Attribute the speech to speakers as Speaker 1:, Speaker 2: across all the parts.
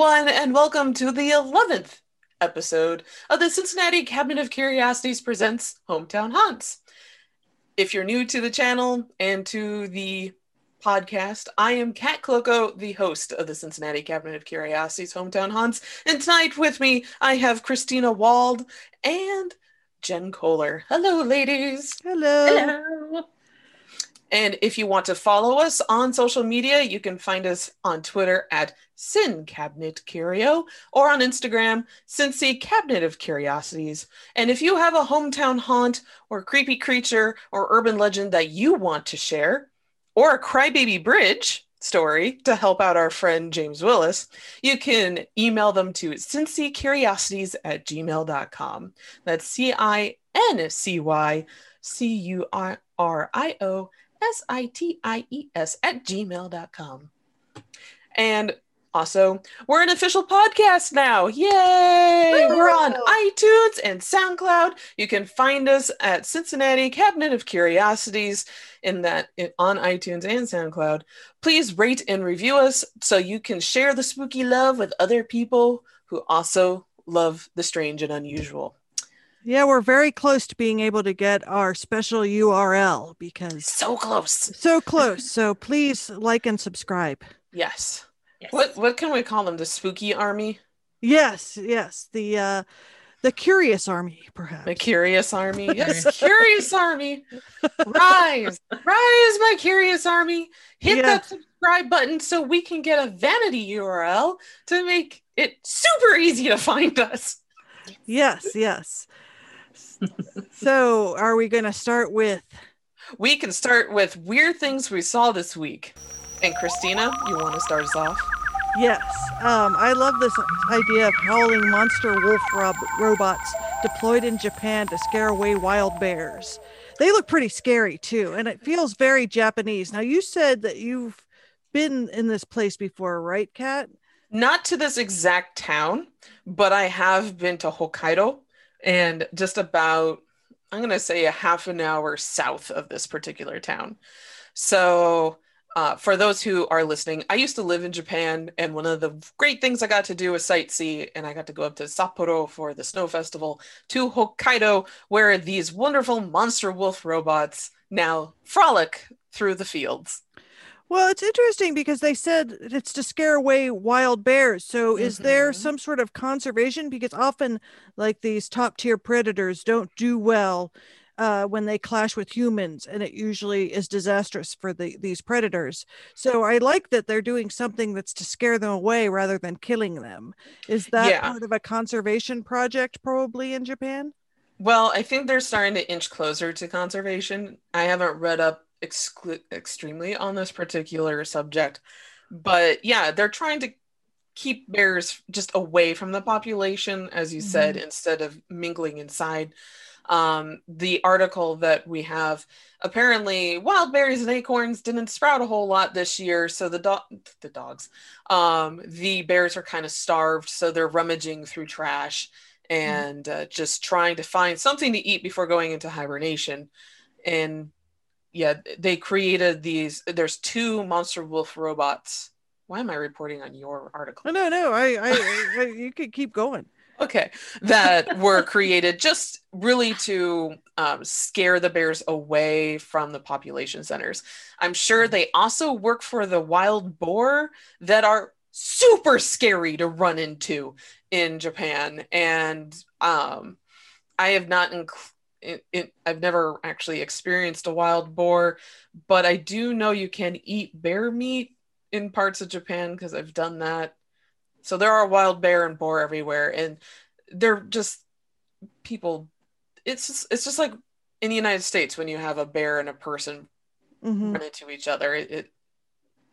Speaker 1: everyone, and welcome to the 11th episode of the Cincinnati Cabinet of Curiosities presents Hometown Haunts. If you're new to the channel and to the podcast, I am Kat Kloko, the host of the Cincinnati Cabinet of Curiosities Hometown Haunts. And tonight with me, I have Christina Wald and Jen Kohler. Hello, ladies.
Speaker 2: Hello.
Speaker 1: Hello. And if you want to follow us on social media, you can find us on Twitter at Sin Cabinet Curio or on Instagram, Cincy Cabinet of Curiosities. And if you have a hometown haunt or creepy creature or urban legend that you want to share, or a crybaby bridge story to help out our friend James Willis, you can email them to cincycuriosities at gmail.com. That's C I N C Y C U R I O S I T I E S at gmail.com. And also, we're an official podcast now. Yay!
Speaker 2: Woo!
Speaker 1: We're on iTunes and SoundCloud. You can find us at Cincinnati Cabinet of Curiosities in that in, on iTunes and SoundCloud. Please rate and review us so you can share the spooky love with other people who also love the strange and unusual.
Speaker 2: Yeah, we're very close to being able to get our special URL because
Speaker 1: So close.
Speaker 2: so close. So please like and subscribe.
Speaker 1: Yes. What what can we call them? The spooky army?
Speaker 2: Yes, yes. The uh the curious army, perhaps.
Speaker 1: The curious army. Yes, curious army. Rise. Rise, my curious army. Hit
Speaker 2: Yeah.
Speaker 1: that subscribe button so we can get a vanity URL to make it super easy to find us.
Speaker 2: Yes, yes. So are we gonna start with
Speaker 1: We can start with weird things we saw this week. And Christina, you want to start us off?
Speaker 2: yes. Um, I love this idea of howling monster wolf rob- robots deployed in Japan to scare away wild bears. They look pretty scary too, and it feels very Japanese. Now you said that you've been in this place before, right, Kat?
Speaker 1: Not to this exact town, but I have been to Hokkaido and just about, I'm going to say a half an hour south of this particular town. So, uh, for those who are listening, I used to live in Japan, and one of the great things I got to do was sightsee, and I got to go up to Sapporo for the snow festival, to Hokkaido, where these wonderful monster wolf robots now frolic through the fields.
Speaker 2: Well, it's interesting because they said it's to scare away wild bears. So, is there
Speaker 1: Mhm.
Speaker 2: some sort of conservation? Because often, like these top tier predators don't do well uh, when they clash with humans, and it usually is disastrous for the, these predators. So, I like that they're doing something that's to scare them away rather than killing them. Is that
Speaker 1: Yeah.
Speaker 2: part of a conservation project, probably in Japan?
Speaker 1: Well, I think they're starting to inch closer to conservation. I haven't read up exclu- extremely on this particular subject, but yeah, they're trying to keep bears just away from the population, as you said, instead of mingling inside. Um, the article that we have apparently wild berries and acorns didn't sprout a whole lot this year, so the do- the dogs, um, the bears are kind of starved, so they're rummaging through trash and uh, just trying to find something to eat before going into hibernation. And yeah, they created these. There's two monster wolf robots. Why am I reporting on your article?
Speaker 2: No, no, I, I, I you could keep going.
Speaker 1: Okay, that were created just really to um, scare the bears away from the population centers. I'm sure they also work for the wild boar that are super scary to run into in Japan. And um, I have not, inc- it, it, I've never actually experienced a wild boar, but I do know you can eat bear meat in parts of Japan because I've done that. So there are wild bear and boar everywhere, and they're just people. It's just, it's just like in the United States when you have a bear and a person
Speaker 2: Mhm.
Speaker 1: run into each other. It, it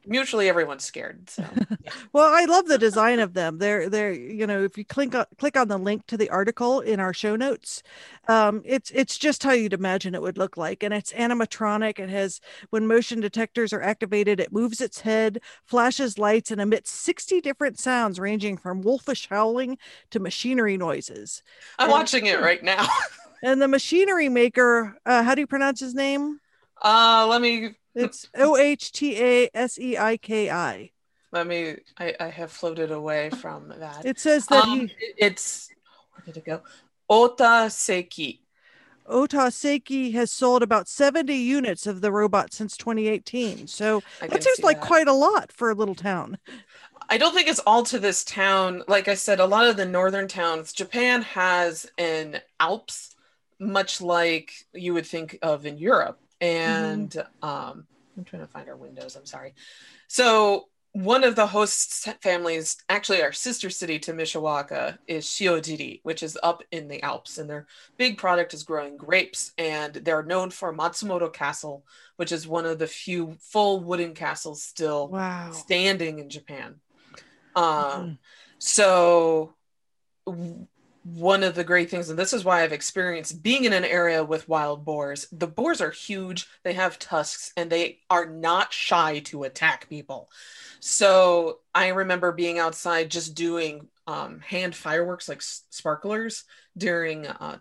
Speaker 1: mutually everyone's scared. So
Speaker 2: Well, I love the design of them. They're they're you know if you click on, click on the link to the article in our show notes, um, it's it's just how you'd imagine it would look like, and it's animatronic. It has when motion detectors are activated, it moves its head, flashes lights, and emits sixty different sounds ranging from wolfish howling to machinery noises.
Speaker 1: I'm
Speaker 2: And-
Speaker 1: watching it right now.
Speaker 2: And the machinery maker, uh, how do you pronounce his name?
Speaker 1: Uh, let me.
Speaker 2: It's O H T A S E I K I.
Speaker 1: let me. I, I have floated away from that.
Speaker 2: It says that
Speaker 1: Um,
Speaker 2: he,
Speaker 1: it's where did it go? Ota Seki.
Speaker 2: Ota Seiki has sold about 70 units of the robot since 2018. So that seems like
Speaker 1: that.
Speaker 2: quite a lot for a little town.
Speaker 1: I don't think it's all to this town. Like I said, a lot of the northern towns, Japan has an Alps, much like you would think of in Europe. And um, I'm trying to find our windows. I'm sorry. So one of the host families, actually our sister city to Mishawaka, is Shiojiri, which is up in the Alps, and their big product is growing grapes. And they're known for Matsumoto Castle, which is one of the few full wooden castles still
Speaker 2: Wow.
Speaker 1: standing in Japan. Um,
Speaker 2: Mhm.
Speaker 1: so one of the great things, and this is why I've experienced being in an area with wild boars. The boars are huge, they have tusks, and they are not shy to attack people. So I remember being outside just doing um, hand fireworks like sparklers during uh,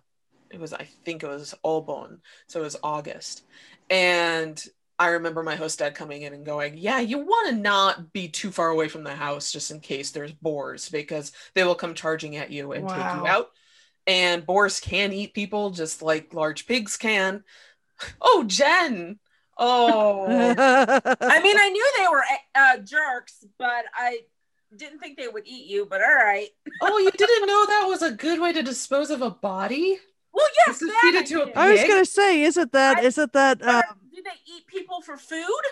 Speaker 1: it was I think it was Obon, so it was August, and I remember my host dad coming in and going, Yeah, you want to not be too far away from the house just in case there's boars because they will come charging at you and take you out. And boars can eat people just like large pigs can. Oh, Jen. Oh,
Speaker 3: I mean, I knew they were uh, jerks, but I didn't think they would eat you. But all right.
Speaker 1: oh, you didn't know that was a good way to dispose of a body?
Speaker 3: Well, yes,
Speaker 1: Just
Speaker 3: that I
Speaker 1: to a
Speaker 3: did.
Speaker 2: I was gonna say, isn't that
Speaker 3: I-
Speaker 2: isn't that uh,
Speaker 3: But do they eat people for food?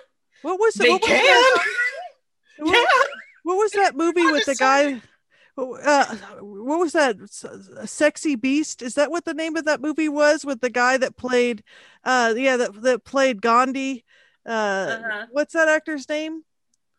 Speaker 2: what was
Speaker 1: They
Speaker 2: what was
Speaker 1: can.
Speaker 2: that-
Speaker 1: Yeah.
Speaker 2: what, what was that movie with the guy? Uh, what was that? S- Sexy Beast? Is that what the name of that movie was? With the guy that played, uh, yeah, that that played Gandhi. Uh,
Speaker 3: Uh-huh.
Speaker 2: what's that actor's name?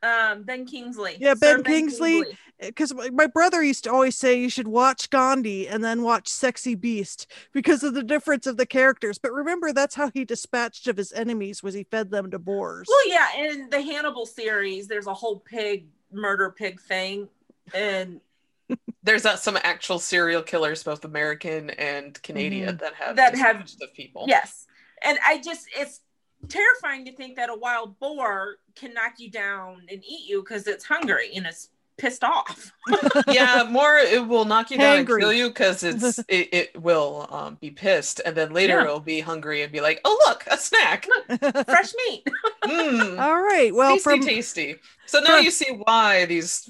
Speaker 3: Um, Ben Kingsley.
Speaker 2: Yeah,
Speaker 3: Sir
Speaker 2: Ben Kingsley. because my, my brother used to always say you should watch Gandhi and then watch Sexy Beast because of the difference of the characters. But remember, that's how he dispatched of his enemies was he fed them to boars.
Speaker 3: Well, yeah, in the Hannibal series, there's a whole pig murder pig thing, and
Speaker 1: There's uh, some actual serial killers, both American and Canadian, that have
Speaker 3: Mm-hmm. That have-
Speaker 1: dispatched of people.
Speaker 3: yes, and I just it's terrifying to think that a wild boar can knock you down and eat you because it's hungry and it's pissed off.
Speaker 1: yeah, more it will knock you down and kill you because it's it, it will um, be pissed, and then later
Speaker 3: Yeah.
Speaker 1: it'll be hungry and be like, "Oh look, a snack!
Speaker 3: Fresh meat.
Speaker 1: Mm,
Speaker 2: All right. Well,
Speaker 1: tasty,
Speaker 2: from
Speaker 1: tasty." So now
Speaker 2: from-
Speaker 1: you see why these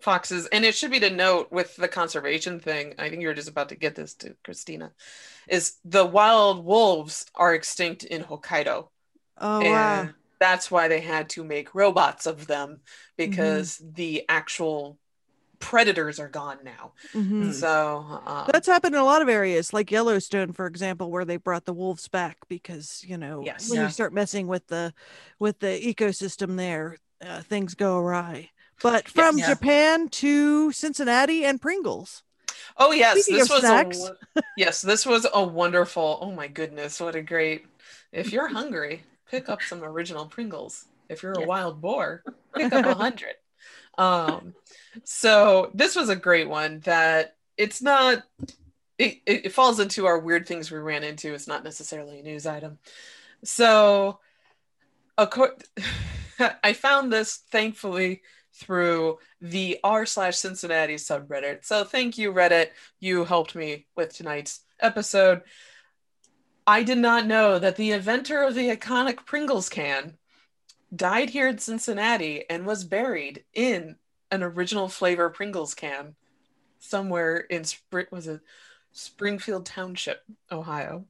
Speaker 1: foxes, and it should be to note with the conservation thing. I think you're just about to get this to Christina. Is the wild wolves are extinct in Hokkaido,
Speaker 2: oh
Speaker 1: and
Speaker 2: wow,
Speaker 1: that's why they had to make robots of them because
Speaker 2: Mm-hmm.
Speaker 1: the actual predators are gone now.
Speaker 2: Mhm.
Speaker 1: So um,
Speaker 2: that's happened in a lot of areas, like Yellowstone, for example, where they brought the wolves back because you know
Speaker 1: Yes.
Speaker 2: when
Speaker 3: Yeah.
Speaker 2: you start messing with the with the ecosystem there, uh, things go awry. But from
Speaker 1: Yeah.
Speaker 2: Japan to Cincinnati and Pringles.
Speaker 1: oh yes,
Speaker 2: Speaking
Speaker 1: this was
Speaker 2: snacks.
Speaker 1: a yes, this was a wonderful. Oh my goodness, what a great! If you're hungry, pick up some original Pringles. If you're a
Speaker 3: Yes.
Speaker 1: wild boar, pick up a hundred. Um, so this was a great one. That it's not. It, it, it falls into our weird things we ran into. It's not necessarily a news item. So, acco- I found this thankfully through the r slash Cincinnati subreddit. So thank you, Reddit. You helped me with tonight's episode. I did not know that the inventor of the iconic Pringles can died here in Cincinnati and was buried in an original flavor Pringles can somewhere in was it Springfield Township, Ohio.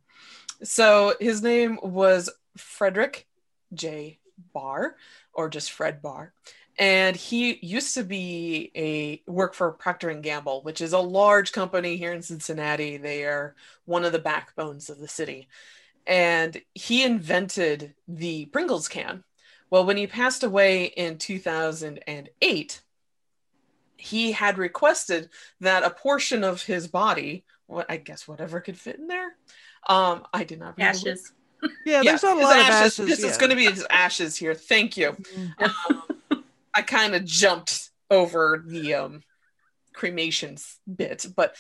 Speaker 1: So his name was Fredric J. Baur, or just Fred Baur. And he used to be a work for Procter and Gamble, which is a large company here in Cincinnati. They are one of the backbones of the city. And he invented the Pringles can. Well, when he passed away in 2008, he had requested that a portion of his body, what I guess whatever could fit in there. Um, I did not read.
Speaker 3: Ashes.
Speaker 2: Yeah, there's not a lot
Speaker 1: ashes.
Speaker 2: of ashes.
Speaker 1: This is going to be his ashes here. Thank you.
Speaker 2: Mhm.
Speaker 1: Um, I kind of jumped over the um, cremations bit, but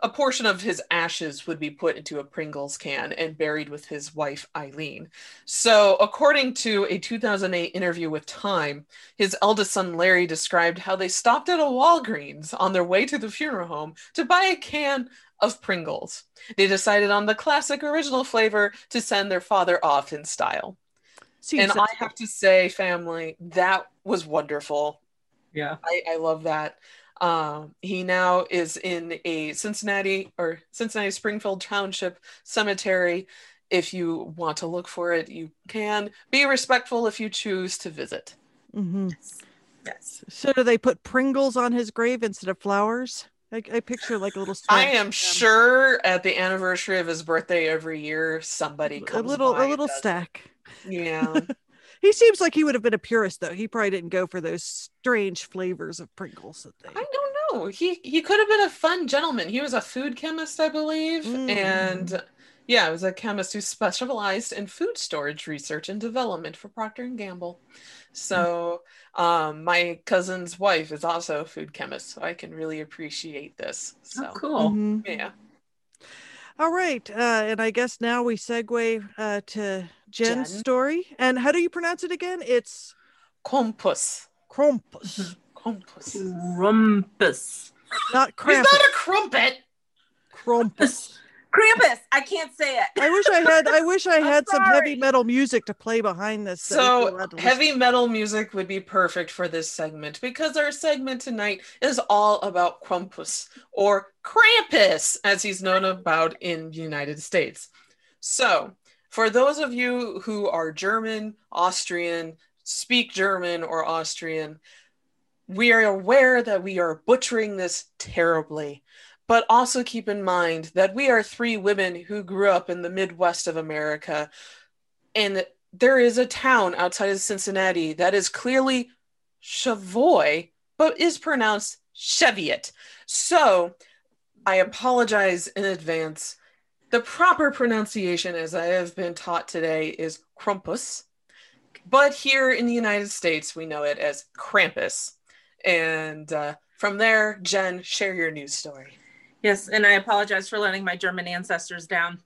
Speaker 1: a portion of his ashes would be put into a Pringles can and buried with his wife Eileen. So, according to a 2008 interview with Time, his eldest son Larry described how they stopped at a Walgreens on their way to the funeral home to buy a can of Pringles. They decided on the classic original flavor to send their father off in style.
Speaker 2: Seems
Speaker 1: and I have to say, family, that was wonderful.
Speaker 3: Yeah.
Speaker 1: I, I love that. Um, he now is in a Cincinnati or Cincinnati Springfield Township cemetery. If you want to look for it, you can. Be respectful if you choose to visit.
Speaker 2: Mm-hmm.
Speaker 3: Yes.
Speaker 2: So do they put Pringles on his grave instead of flowers? I, I picture like a little.
Speaker 1: I am sure at the anniversary of his birthday every year, somebody
Speaker 2: a little
Speaker 1: by
Speaker 2: a little
Speaker 1: does
Speaker 2: stack.
Speaker 1: Yeah.
Speaker 2: He seems like he would have been a purist though. He probably didn't go for those strange flavors of Pringles that they.
Speaker 1: I don't know. He he could have been a fun gentleman. He was a food chemist, I believe,
Speaker 2: Mm.
Speaker 1: and yeah, he was a chemist who specialized in food storage research and development for Procter and Gamble. So, um, my cousin's wife is also a food chemist, so I can really appreciate this. So,
Speaker 3: Oh, cool.
Speaker 2: Mhm.
Speaker 1: yeah.
Speaker 2: All right, uh, and I guess now we segue uh, to Jen's
Speaker 1: Jen.
Speaker 2: story. And how do you pronounce it again? It's
Speaker 1: Kompus.
Speaker 2: Krampus,
Speaker 1: Kompus.
Speaker 3: Rumpus.
Speaker 2: not
Speaker 1: He's
Speaker 2: Krampus.
Speaker 1: not a crumpet.
Speaker 2: Krampus.
Speaker 3: Krampus. I can't say it.
Speaker 2: I wish I had. I wish I had some heavy metal music to play behind this. that we'd be
Speaker 1: So
Speaker 2: allowed to listen
Speaker 1: heavy metal music would be perfect for this segment because our segment tonight is all about Krampus or Krampus, as he's known about in the United States. So, for those of you who are German, Austrian, speak German or Austrian, we are aware that we are butchering this terribly. But also keep in mind that we are three women who grew up in the Midwest of America. And there is a town outside of Cincinnati that is clearly Chavoy, but is pronounced Cheviot. So I apologize in advance. The proper pronunciation, as I have been taught today, is Krampus. But here in the United States, we know it as Krampus. And uh, from there, Jen, share your news story.
Speaker 3: Yes, and I apologize for letting my German ancestors down,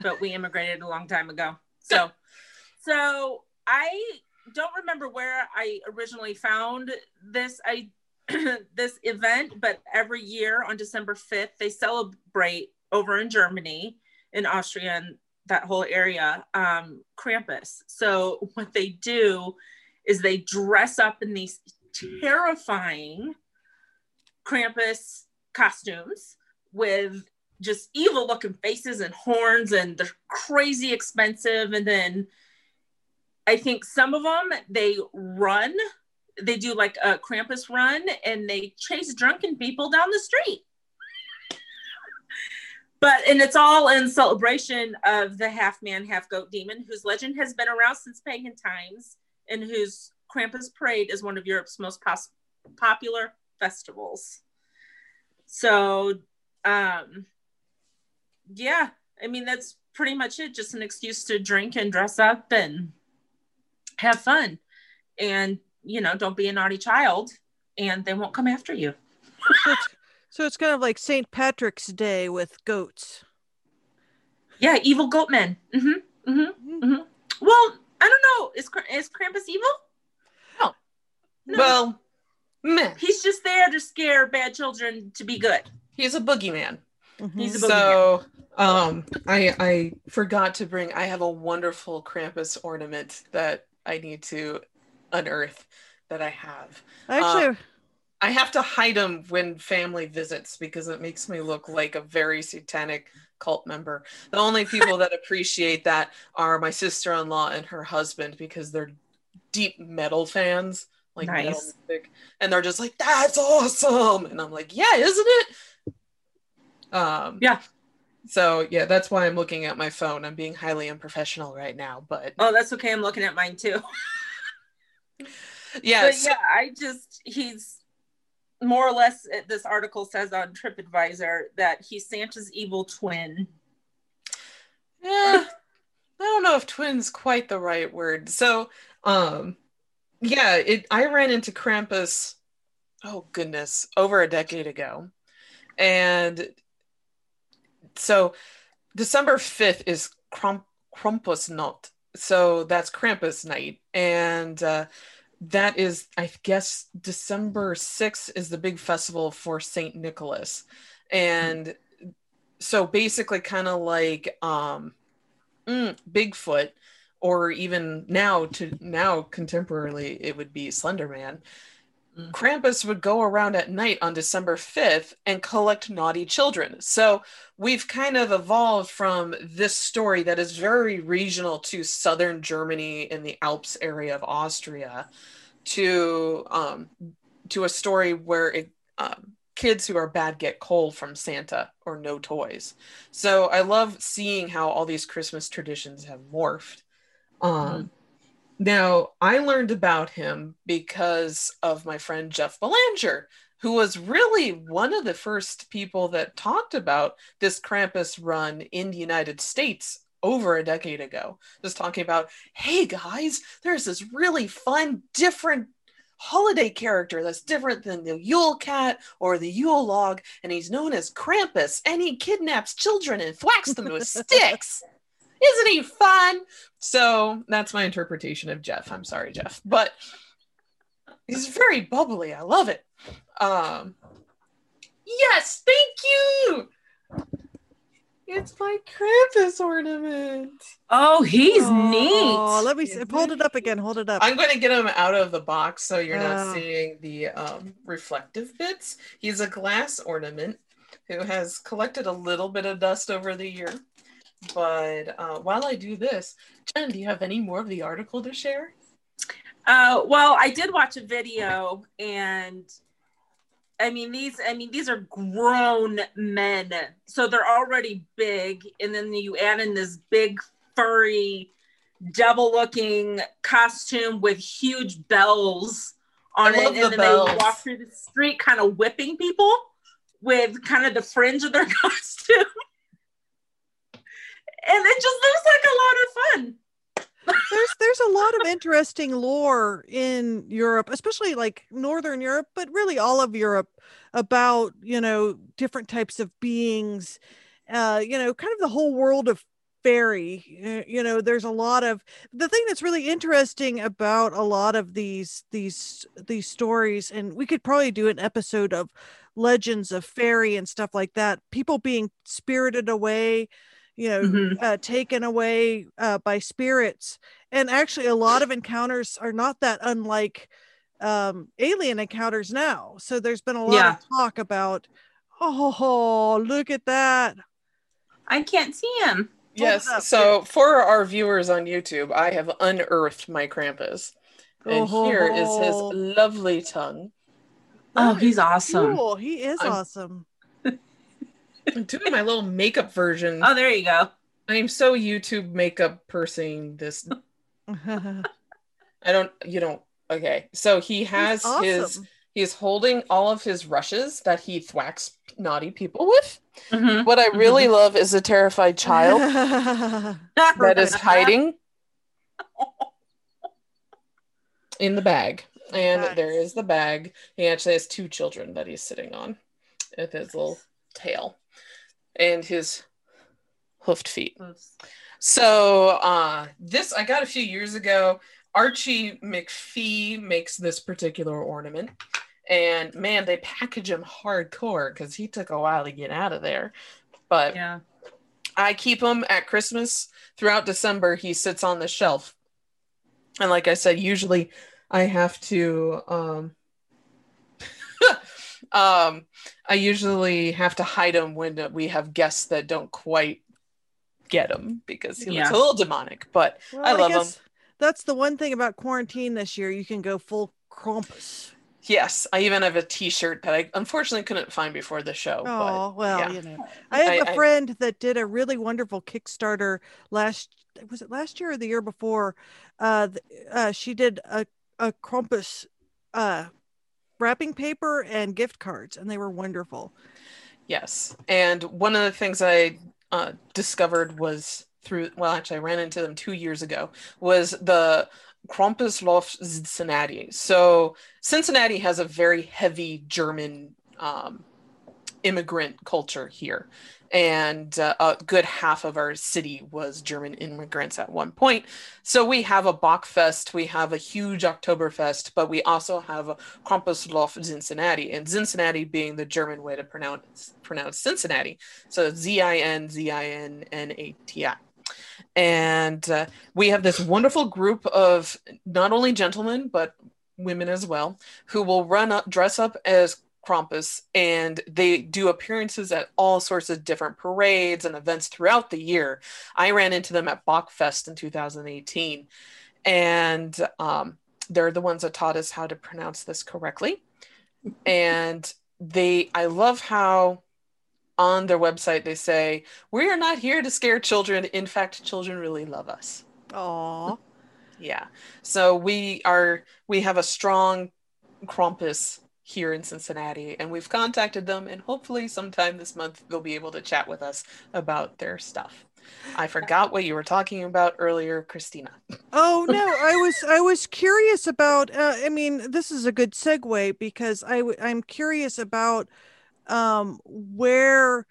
Speaker 3: but we immigrated a long time ago. So, so I don't remember where I originally found this I this event, but every year on December 5th, they celebrate over in Germany, in Austria, and that whole area, um, Krampus. So what they do is they dress up in these terrifying Krampus costumes with just evil looking faces and horns and they're crazy expensive. And then i think some of them they run they do like a krampus run and they chase drunken people down the street. But and it's all in celebration of the half man half goat demon whose legend has been around since pagan times and whose krampus parade is one of europe's most pos- popular festivals. So um yeah i mean that's pretty much it just an excuse to drink and dress up and have fun and you know don't be a naughty child and they won't come after you
Speaker 2: So it's, so it's kind of like St. Patrick's Day with goats.
Speaker 3: yeah evil goat men mm-hmm, mm-hmm, mm-hmm. well i don't know is, Kr- is krampus evil
Speaker 1: No.
Speaker 3: no
Speaker 1: Well, meh.
Speaker 3: he's just there to scare bad children to be good
Speaker 1: He's a boogeyman.
Speaker 2: Mhm.
Speaker 3: He's a
Speaker 1: So, um, I I forgot to bring. I have a wonderful Krampus ornament that I need to unearth that I have.
Speaker 2: Actually,
Speaker 1: I have to hide him when family visits because it makes me look like a very satanic cult member. The only people that appreciate that are my sister-in-law and her husband because they're deep metal fans, like metal music, and they're just like, "That's awesome," and I'm like, "Yeah, isn't it?" Um,
Speaker 3: Yeah.
Speaker 1: So yeah, that's why I'm looking at my phone. I'm being highly unprofessional right now, but
Speaker 3: oh that's okay i'm looking at mine too
Speaker 1: yeah, so-
Speaker 3: yeah, I just he's more or less this article says on TripAdvisor that he's Santa's evil twin.
Speaker 1: Yeah, I don't know if twin's quite the right word. So, um, yeah, it. I ran into Krampus. Oh goodness, over a decade ago, and so December 5th is Kramp- Krampusnacht. So that's Krampus night. And uh, that is, I guess, December 6th is the big festival for St. Nicholas. And so basically, kind of like um, mm, Bigfoot, or even now to now contemporarily, it would be Slender Man. Mm. Krampus would go around at night on December 5th and collect naughty children. So we've kind of evolved from this story that is very regional to southern Germany in the Alps area of Austria to um, to a story where it, um, kids who are bad get coal from Santa or no toys. So I love seeing how all these Christmas traditions have morphed. Um, mm-hmm now, I learned about him because of my friend Jeff Belanger, who was really one of the first people that talked about this Krampus run in the United States over a decade ago. Just talking about, hey guys, there's this really fun, different holiday character that's different than the Yule Cat or the Yule Log, and he's known as Krampus, and he kidnaps children and thwacks them with sticks. Isn't he fun? So that's my interpretation of Jeff. I'm sorry, Jeff, but he's very bubbly. I love it. Um, yes, thank you. It's my Krampus ornament.
Speaker 3: Oh, he's oh, neat.
Speaker 2: Let me see. hold it up again. Hold it up.
Speaker 1: I'm going to get him out of the box so you're uh, not seeing the um, reflective bits. He's a glass ornament who has collected a little bit of dust over the year. But uh, while I do this, Jen, do you have any more of the article to share?
Speaker 3: Uh, well, I did watch a video, and I mean these. I mean these are grown men, so they're already big, and then you add in this big furry, devil-looking costume with huge bells on it, and then bells. they walk through the street, kind of whipping people with kind of the fringe of their costume and it just looks like a lot of fun
Speaker 2: there's there's a lot of interesting lore in Europe, especially like northern Europe, but really all of Europe about, you know, different types of beings, uh, you know, kind of the whole world of fairy. You know, there's a lot of the thing that's really interesting about a lot of these these these stories and we could probably do an episode of legends of fairy and stuff like that. People being spirited away you know, mm-hmm. uh, taken away uh, by spirits. And actually, a lot of encounters are not that unlike um, alien encounters now. So there's been a lot yeah. of talk about, oh, look at that.
Speaker 3: I can't see him.
Speaker 1: Yes. So for our viewers on YouTube, I have unearthed my Krampus. And oh, here is his lovely tongue.
Speaker 3: Oh, he's awesome.
Speaker 2: Cool. He is I'm, awesome.
Speaker 1: I'm doing my little makeup version.
Speaker 3: Oh, there you go.
Speaker 1: I'm so YouTube makeup person this. I don't, you don't, okay. So he has awesome. his, he's holding all of his rushes that he thwacks naughty people with. Mm-hmm. What I really mm-hmm. love is a terrified child that is hiding in the bag. And nice. there is the bag. He actually has two children that he's sitting on with his little tail and his hoofed feet. So uh, this I got a few years ago. Archie McPhee makes this particular ornament. And man, they package him hardcore because he took a while to get out of there. But
Speaker 3: yeah,
Speaker 1: I keep him at Christmas throughout December. He sits on the shelf. And like I said, usually I have to um um, I usually have to hide him when we have guests that don't quite get him because he yeah. looks a little demonic. But well, I love I him.
Speaker 2: That's the one thing about quarantine this year. You can go full Krampus.
Speaker 1: Yes, I even have a T-shirt that I unfortunately couldn't find before the show.
Speaker 2: Oh well, yeah. you know, I have I, a friend I, that did a really wonderful Kickstarter last. Was it last year or the year before? Uh, uh she did a a Krampus uh wrapping paper and gift cards, and they were wonderful.
Speaker 1: Yes, and one of the things I uh, discovered was through well, actually, I ran into them two years ago. Was the Krampuslauf Zinzinnati. So Cincinnati has a very heavy German um, immigrant culture here. And uh, a good half of our city was German immigrants at one point. So we have a Bockfest, we have a huge Oktoberfest, but we also have a Krampuslauf Zinzinnati, and Zinzinnati being the German way to pronounce pronounce Cincinnati. So Z I N Z I N N A T I and uh, we have this wonderful group of not only gentlemen but women as well who will run up dress up as Krampus and they do appearances at all sorts of different parades and events throughout the year. I ran into them at Bockfest in 2018 and um, they're the ones that taught us how to pronounce this correctly. And they, I love how on their website they say, We are not here to scare children. In fact, children really love us.
Speaker 2: Aww.
Speaker 1: Yeah. So we are, we have a strong Krampus here in Cincinnati, and we've contacted them, and hopefully, sometime this month, they'll be able to chat with us about their stuff. I forgot what you were talking about earlier, Christina.
Speaker 2: Oh no, I was I was curious about. Uh, I mean, this is a good segue because I w- I'm curious about um, where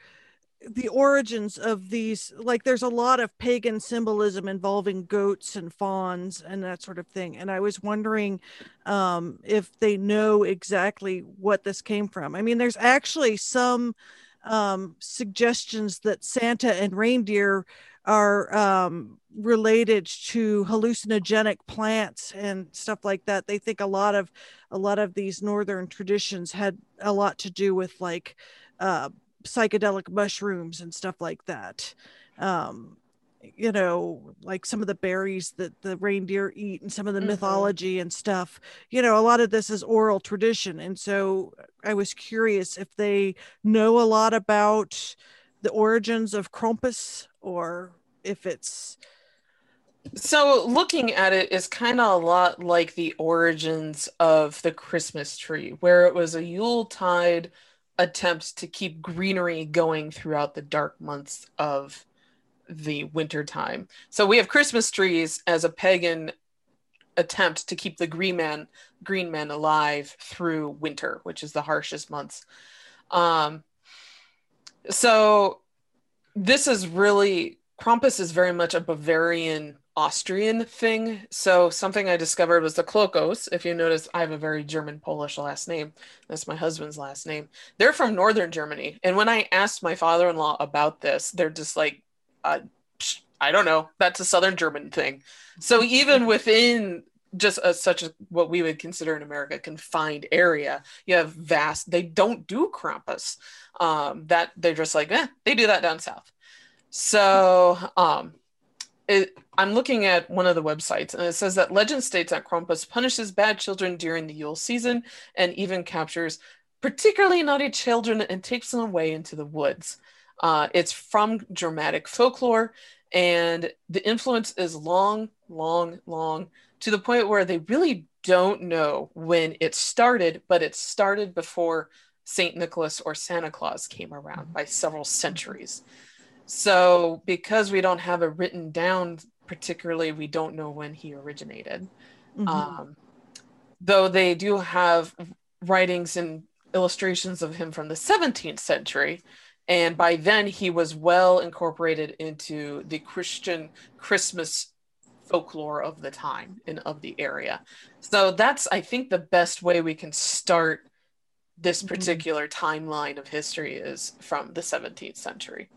Speaker 2: the origins of these like there's a lot of pagan symbolism involving goats and fawns and that sort of thing and i was wondering um, if they know exactly what this came from. I mean there's actually some um, suggestions that santa and reindeer are um, related to hallucinogenic plants and stuff like that. They think a lot of a lot of these northern traditions had a lot to do with like uh, psychedelic mushrooms and stuff like that. Um, you know, like some of the berries that the reindeer eat and some of the mm-hmm. mythology and stuff. You know, a lot of this is oral tradition. And so I was curious if they know a lot about the origins of Krampus or if it's.
Speaker 1: So looking at it is kind of a lot like the origins of the Christmas tree, where it was a Yule tide attempt to keep greenery going throughout the dark months of the winter time. So we have Christmas trees as a pagan attempt to keep the green man green men alive through winter, which is the harshest months. Um, so this is really Krampus is very much a Bavarian Austrian thing. So something I discovered was the Klokos. If you notice, I have a very German Polish last name. That's my husband's last name. They're from northern Germany. And when I asked my father-in-law about this, they're just like, uh, I don't know. That's a southern German thing. So even within just a, such a what we would consider in America confined area, you have vast. They don't do Krampus. Um, that they're just like, eh, they do that down south. So um, it, I'm looking at one of the websites, and it says that legend states that Krampus punishes bad children during the Yule season and even captures particularly naughty children and takes them away into the woods. Uh, it's from dramatic folklore, and the influence is long, long, long to the point where they really don't know when it started, but it started before St. Nicholas or Santa Claus came around by several centuries. So, because we don't have it written down, particularly, we don't know when he originated. Mm-hmm. Um, though they do have writings and illustrations of him from the 17th century. And by then, he was well incorporated into the Christian Christmas folklore of the time and of the area. So, that's, I think, the best way we can start this mm-hmm. particular mm-hmm. timeline of history is from the 17th century.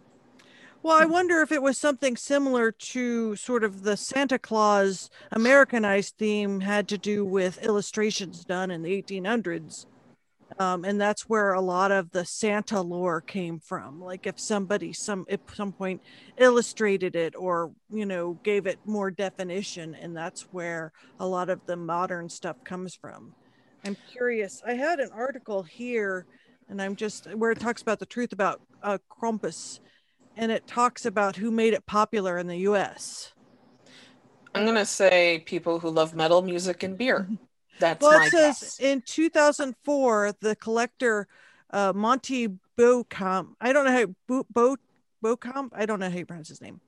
Speaker 2: Well, I wonder if it was something similar to sort of the Santa Claus Americanized theme had to do with illustrations done in the 1800s. Um, and that's where a lot of the Santa lore came from. Like if somebody some at some point illustrated it or you know gave it more definition, and that's where a lot of the modern stuff comes from. I'm curious. I had an article here, and I'm just where it talks about the truth about uh, Krampus and it talks about who made it popular in the US.
Speaker 1: I'm gonna say people who love metal music and beer. That's
Speaker 2: well,
Speaker 1: it
Speaker 2: says
Speaker 1: guess.
Speaker 2: in 2004, the collector uh, Monty Beauchamp. I don't know how Bo, Bo. I don't know how you pronounce his name.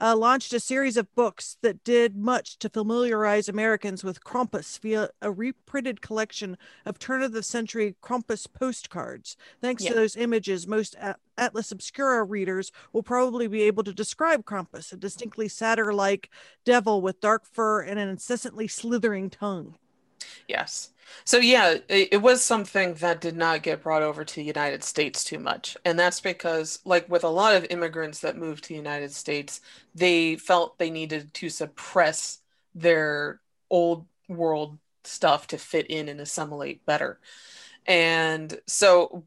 Speaker 2: Uh, launched a series of books that did much to familiarize Americans with Krampus via a reprinted collection of turn of the century Krampus postcards. Thanks
Speaker 1: Yeah.
Speaker 2: to those images, most A- Atlas Obscura readers will probably be able to describe Krampus, a distinctly satyr like devil with dark fur and an incessantly slithering tongue.
Speaker 1: Yes. So yeah, it, it was something that did not get brought over to the United States too much. And that's because, like with a lot of immigrants that moved to the United States, they felt they needed to suppress their old world stuff to fit in and assimilate better. And so,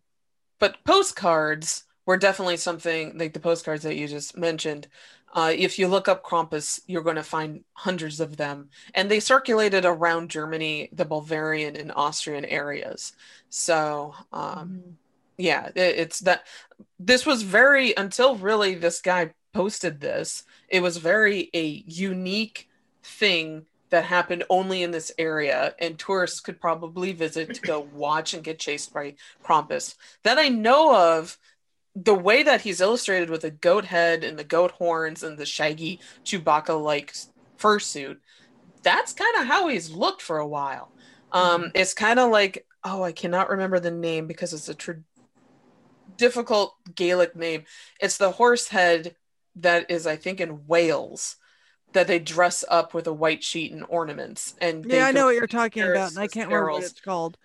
Speaker 1: but postcards were definitely something like the postcards that you just mentioned. Uh, if you look up Krampus, you're going to find hundreds of them and they circulated around Germany, the Bavarian and Austrian areas. So, um, yeah, it, it's that this was very until really this guy posted this, it was very a unique thing that happened only in this area, and tourists could probably visit to go watch and get chased by Krampus. That I know of, the way that he's illustrated with the goat head and the goat horns and the shaggy Chewbacca like fursuit, that's kind of how he's looked for a while. Um, It's kind of like, oh, I cannot remember the name because it's a tr- difficult Gaelic name. It's the horse head that is, I think, in Wales that they dress up with a white sheet and ornaments. And
Speaker 2: Yeah, I know what you're talking about, and I can't remember what it's called.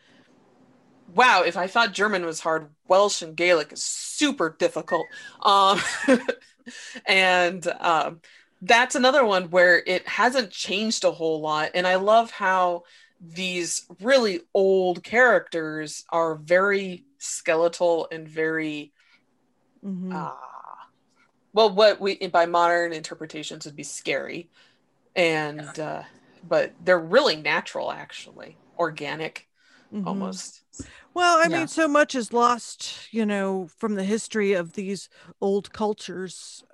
Speaker 1: Wow, if I thought German was hard, Welsh and Gaelic is super difficult. Um, and um, that's another one where it hasn't changed a whole lot. And I love how these really old characters are very skeletal and very,
Speaker 2: Mhm.
Speaker 1: uh, well, what we by modern interpretations would be scary. And, uh, but they're really natural, actually, organic
Speaker 2: Mhm.
Speaker 1: almost.
Speaker 2: Well, I
Speaker 3: Yeah.
Speaker 2: mean, so much is lost, you know, from the history of these old cultures.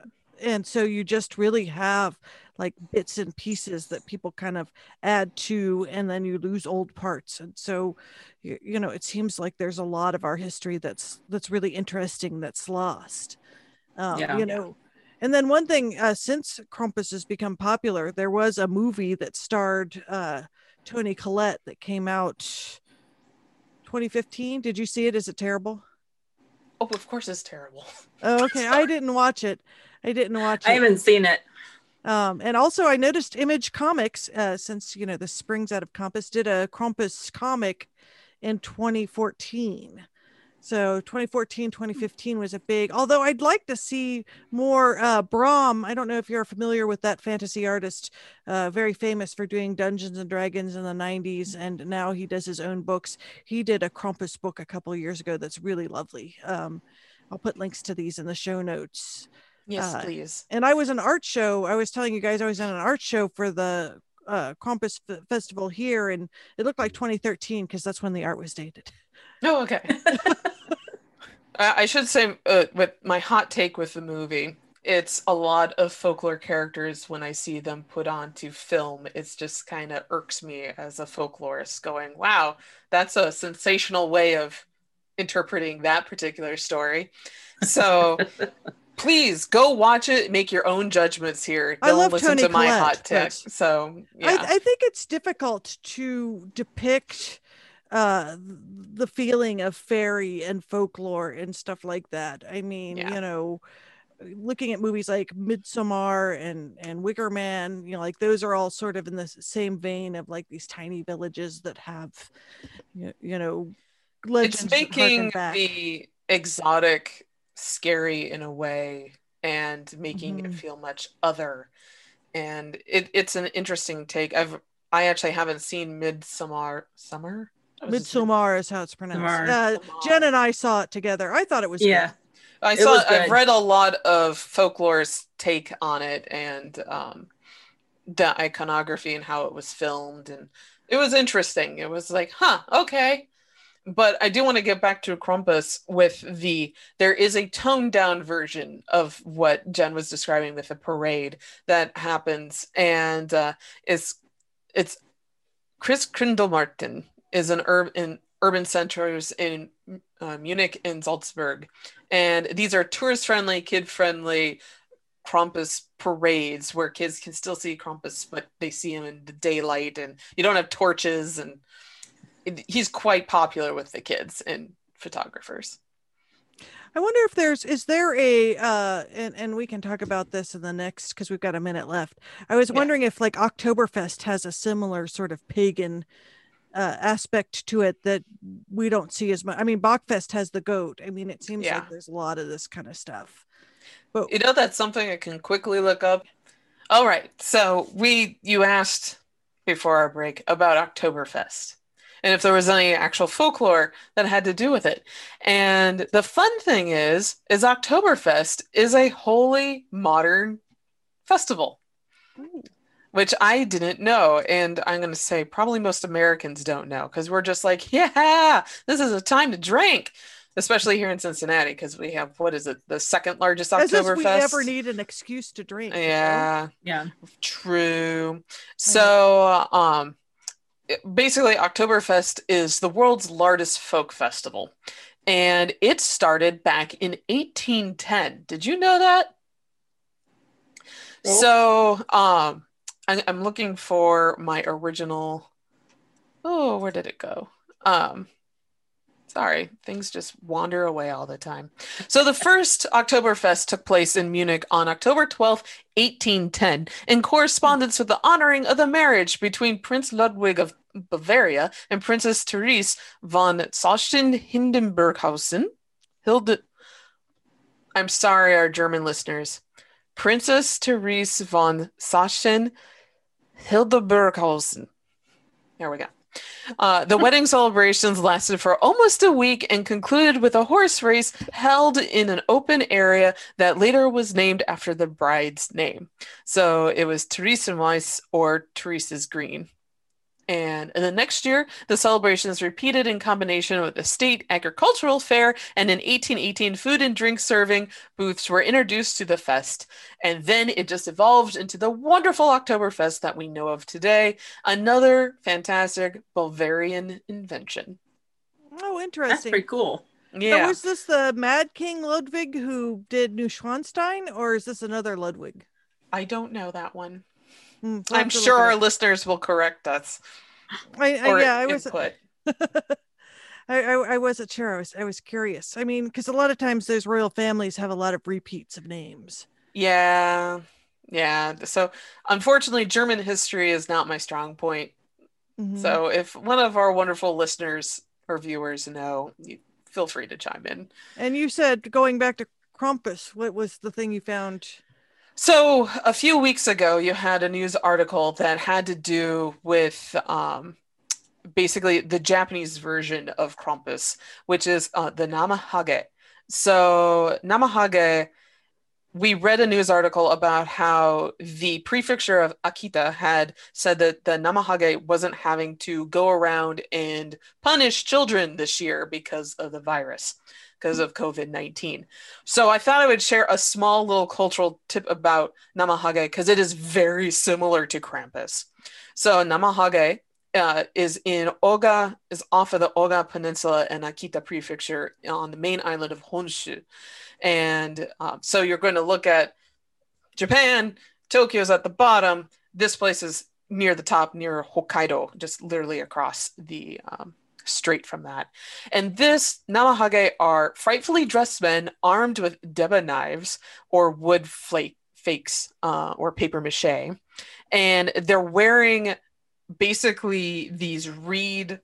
Speaker 2: And so you just really have like bits and pieces that people kind of add to, and then you lose old parts. And so, you, you know, it seems like there's a lot of our history that's that's really interesting that's lost. Um,
Speaker 3: Yeah.
Speaker 2: You know, and then one thing, uh, since Krampus has become popular, there was a movie that starred uh, Toni Collette that came out 2015. Did you see it? Is it terrible?
Speaker 1: Oh, of course it's terrible.
Speaker 2: Oh, okay. I didn't watch it. I didn't watch it.
Speaker 3: I haven't seen it.
Speaker 2: Um, and also, I noticed Image Comics, uh, since you know the springs out of Compass, did a Krampus comic in 2014. So 2014, 2015 was a big. Although I'd like to see more uh, Brom. I don't know if you're familiar with that fantasy artist, uh, very famous for doing Dungeons and Dragons in the 90s, and now he does his own books. He did a Krampus book a couple of years ago that's really lovely. Um, I'll put links to these in the show notes
Speaker 1: Yes,
Speaker 2: Uh,
Speaker 1: please.
Speaker 2: and I was an art show. I was telling you guys I was in an art show for the uh, Krampus F- Festival here, and it looked like 2013 because that's when the art was dated.
Speaker 1: Oh, okay. I I should say, uh, with my hot take with the movie, it's a lot of folklore characters. When I see them put onto film, it's just kind of irks me as a folklorist, going, "Wow, that's a sensational way of interpreting that particular story." So. Please go watch it. Make your own judgments here.
Speaker 2: I
Speaker 1: Don't
Speaker 2: love
Speaker 1: listen
Speaker 2: Toni
Speaker 1: to my
Speaker 2: Collette,
Speaker 1: hot take.
Speaker 2: but
Speaker 1: So yeah,
Speaker 2: I, I think it's difficult to depict uh the feeling of fairy and folklore and stuff like that. I mean,
Speaker 1: Yeah.
Speaker 2: you know, looking at movies like Midsommar and and Wicker Man, you know, like those are all sort of in the same vein of like these tiny villages that have, you, know, legends
Speaker 1: it's making the exotic scary in a way and making it
Speaker 2: Mhm.
Speaker 1: feel much other and it, it's an interesting take i've i actually haven't seen Midsommar summer That was his name.
Speaker 2: Midsommar is how it's pronounced. Uh, Jen and I saw it together. I thought it was
Speaker 3: Yeah.
Speaker 2: good.
Speaker 1: i
Speaker 3: It
Speaker 1: saw
Speaker 3: was
Speaker 1: i've read a lot of folklore's take on it and um the iconography and how it was filmed and it was interesting it was like huh okay but I do want to get back to Krampus with the there is a toned down version of what Jen was describing with the parade that happens, and uh, it's it's Christkindlmarkt is an urban in urban centers in uh, Munich and Salzburg, and these are tourist friendly, kid friendly Krampus parades where kids can still see Krampus, but they see him in the daylight, and you don't have torches, and it, he's quite popular with the kids and photographers.
Speaker 2: I wonder if there's is there a uh and and we can talk about this in the next because we've got a minute left. I was
Speaker 1: Yeah.
Speaker 2: wondering if like Oktoberfest has a similar sort of pagan uh, aspect to it that we don't see as much. I mean, Bockfest has the goat. I mean, it seems
Speaker 1: Yeah.
Speaker 2: like there's a lot of this kind of stuff.
Speaker 1: But You know, that's something I can quickly look up. All right. So we you asked before our break about Oktoberfest and if there was any actual folklore that had to do with it. And the fun thing is, is Oktoberfest is a wholly modern festival, which I didn't know. And I'm going to say probably most Americans don't know because we're just like, yeah, this is a time to drink. Especially here in Cincinnati, because we have what is it, the second largest
Speaker 2: As if
Speaker 1: Oktoberfest?
Speaker 2: we ever need an excuse to drink. you know?
Speaker 1: Yeah,
Speaker 3: Yeah.
Speaker 1: true. So, um, it- basically, Oktoberfest is the world's largest folk festival, and it started back in 1810. Did you know that?
Speaker 3: Nope.
Speaker 1: So, um, I, I'm looking for my original. Oh, where did it go? Um, sorry, things just wander away all the time. So the first Oktoberfest took place in Munich on October 12th, 1810, in correspondence with the honoring of the marriage between Prince Ludwig of Bavaria and Princess Therese von Sachsen-Hindenburghausen. Hilde I'm sorry, our German listeners. Princess Therese von Sachsen Hildeburghausen. There we go. Uh, the wedding celebrations lasted for almost a week and concluded with a horse race held in an open area that later was named after the bride's name. So it was Theresienwiese or Teresa's Green. And in the next year, the celebration is repeated in combination with the state agricultural fair, and in 1818, food and drink serving booths were introduced to the fest. And then it just evolved into the wonderful Oktoberfest that we know of today, another fantastic Bavarian invention.
Speaker 2: Oh,
Speaker 3: That's
Speaker 2: interesting.
Speaker 3: pretty cool. Yeah.
Speaker 2: So
Speaker 1: Yeah.
Speaker 2: was this the Mad King Ludwig who did Neuschwanstein, or is this another Ludwig?
Speaker 1: I don't know that one.
Speaker 2: Hmm,
Speaker 1: I'm sure our listeners will correct us.
Speaker 2: I, I, yeah, I was. I, I, I wasn't sure. I was I was curious. I mean, because a lot of times those royal families have a lot of repeats of names.
Speaker 1: Yeah. Yeah. So unfortunately, German history is not my strong point.
Speaker 2: Mhm.
Speaker 1: So if one of our wonderful listeners or viewers know, you feel free to chime in.
Speaker 2: and you said going back to Krampus, what was the thing you found?
Speaker 1: So a few weeks ago, you had a news article that had to do with um, basically the Japanese version of Krampus, which is uh, the Namahage. So Namahage, we read a news article about how the prefecture of Akita had said that the Namahage wasn't having to go around and punish children this year because of the virus, because of COVID 19. So I thought I would share a small little cultural tip about Namahage because it is very similar to Krampus. So Namahage uh, is in Oga, is off of the Oga Peninsula and Akita Prefecture on the main island of Honshu. And um, so you're going to look at Japan, Tokyo's at the bottom. This place is near the top, near Hokkaido, just literally across the um, strait from that. And this Namahage are frightfully dressed men armed with deba knives or wood flake fakes uh, or paper mache. And they're wearing basically these reed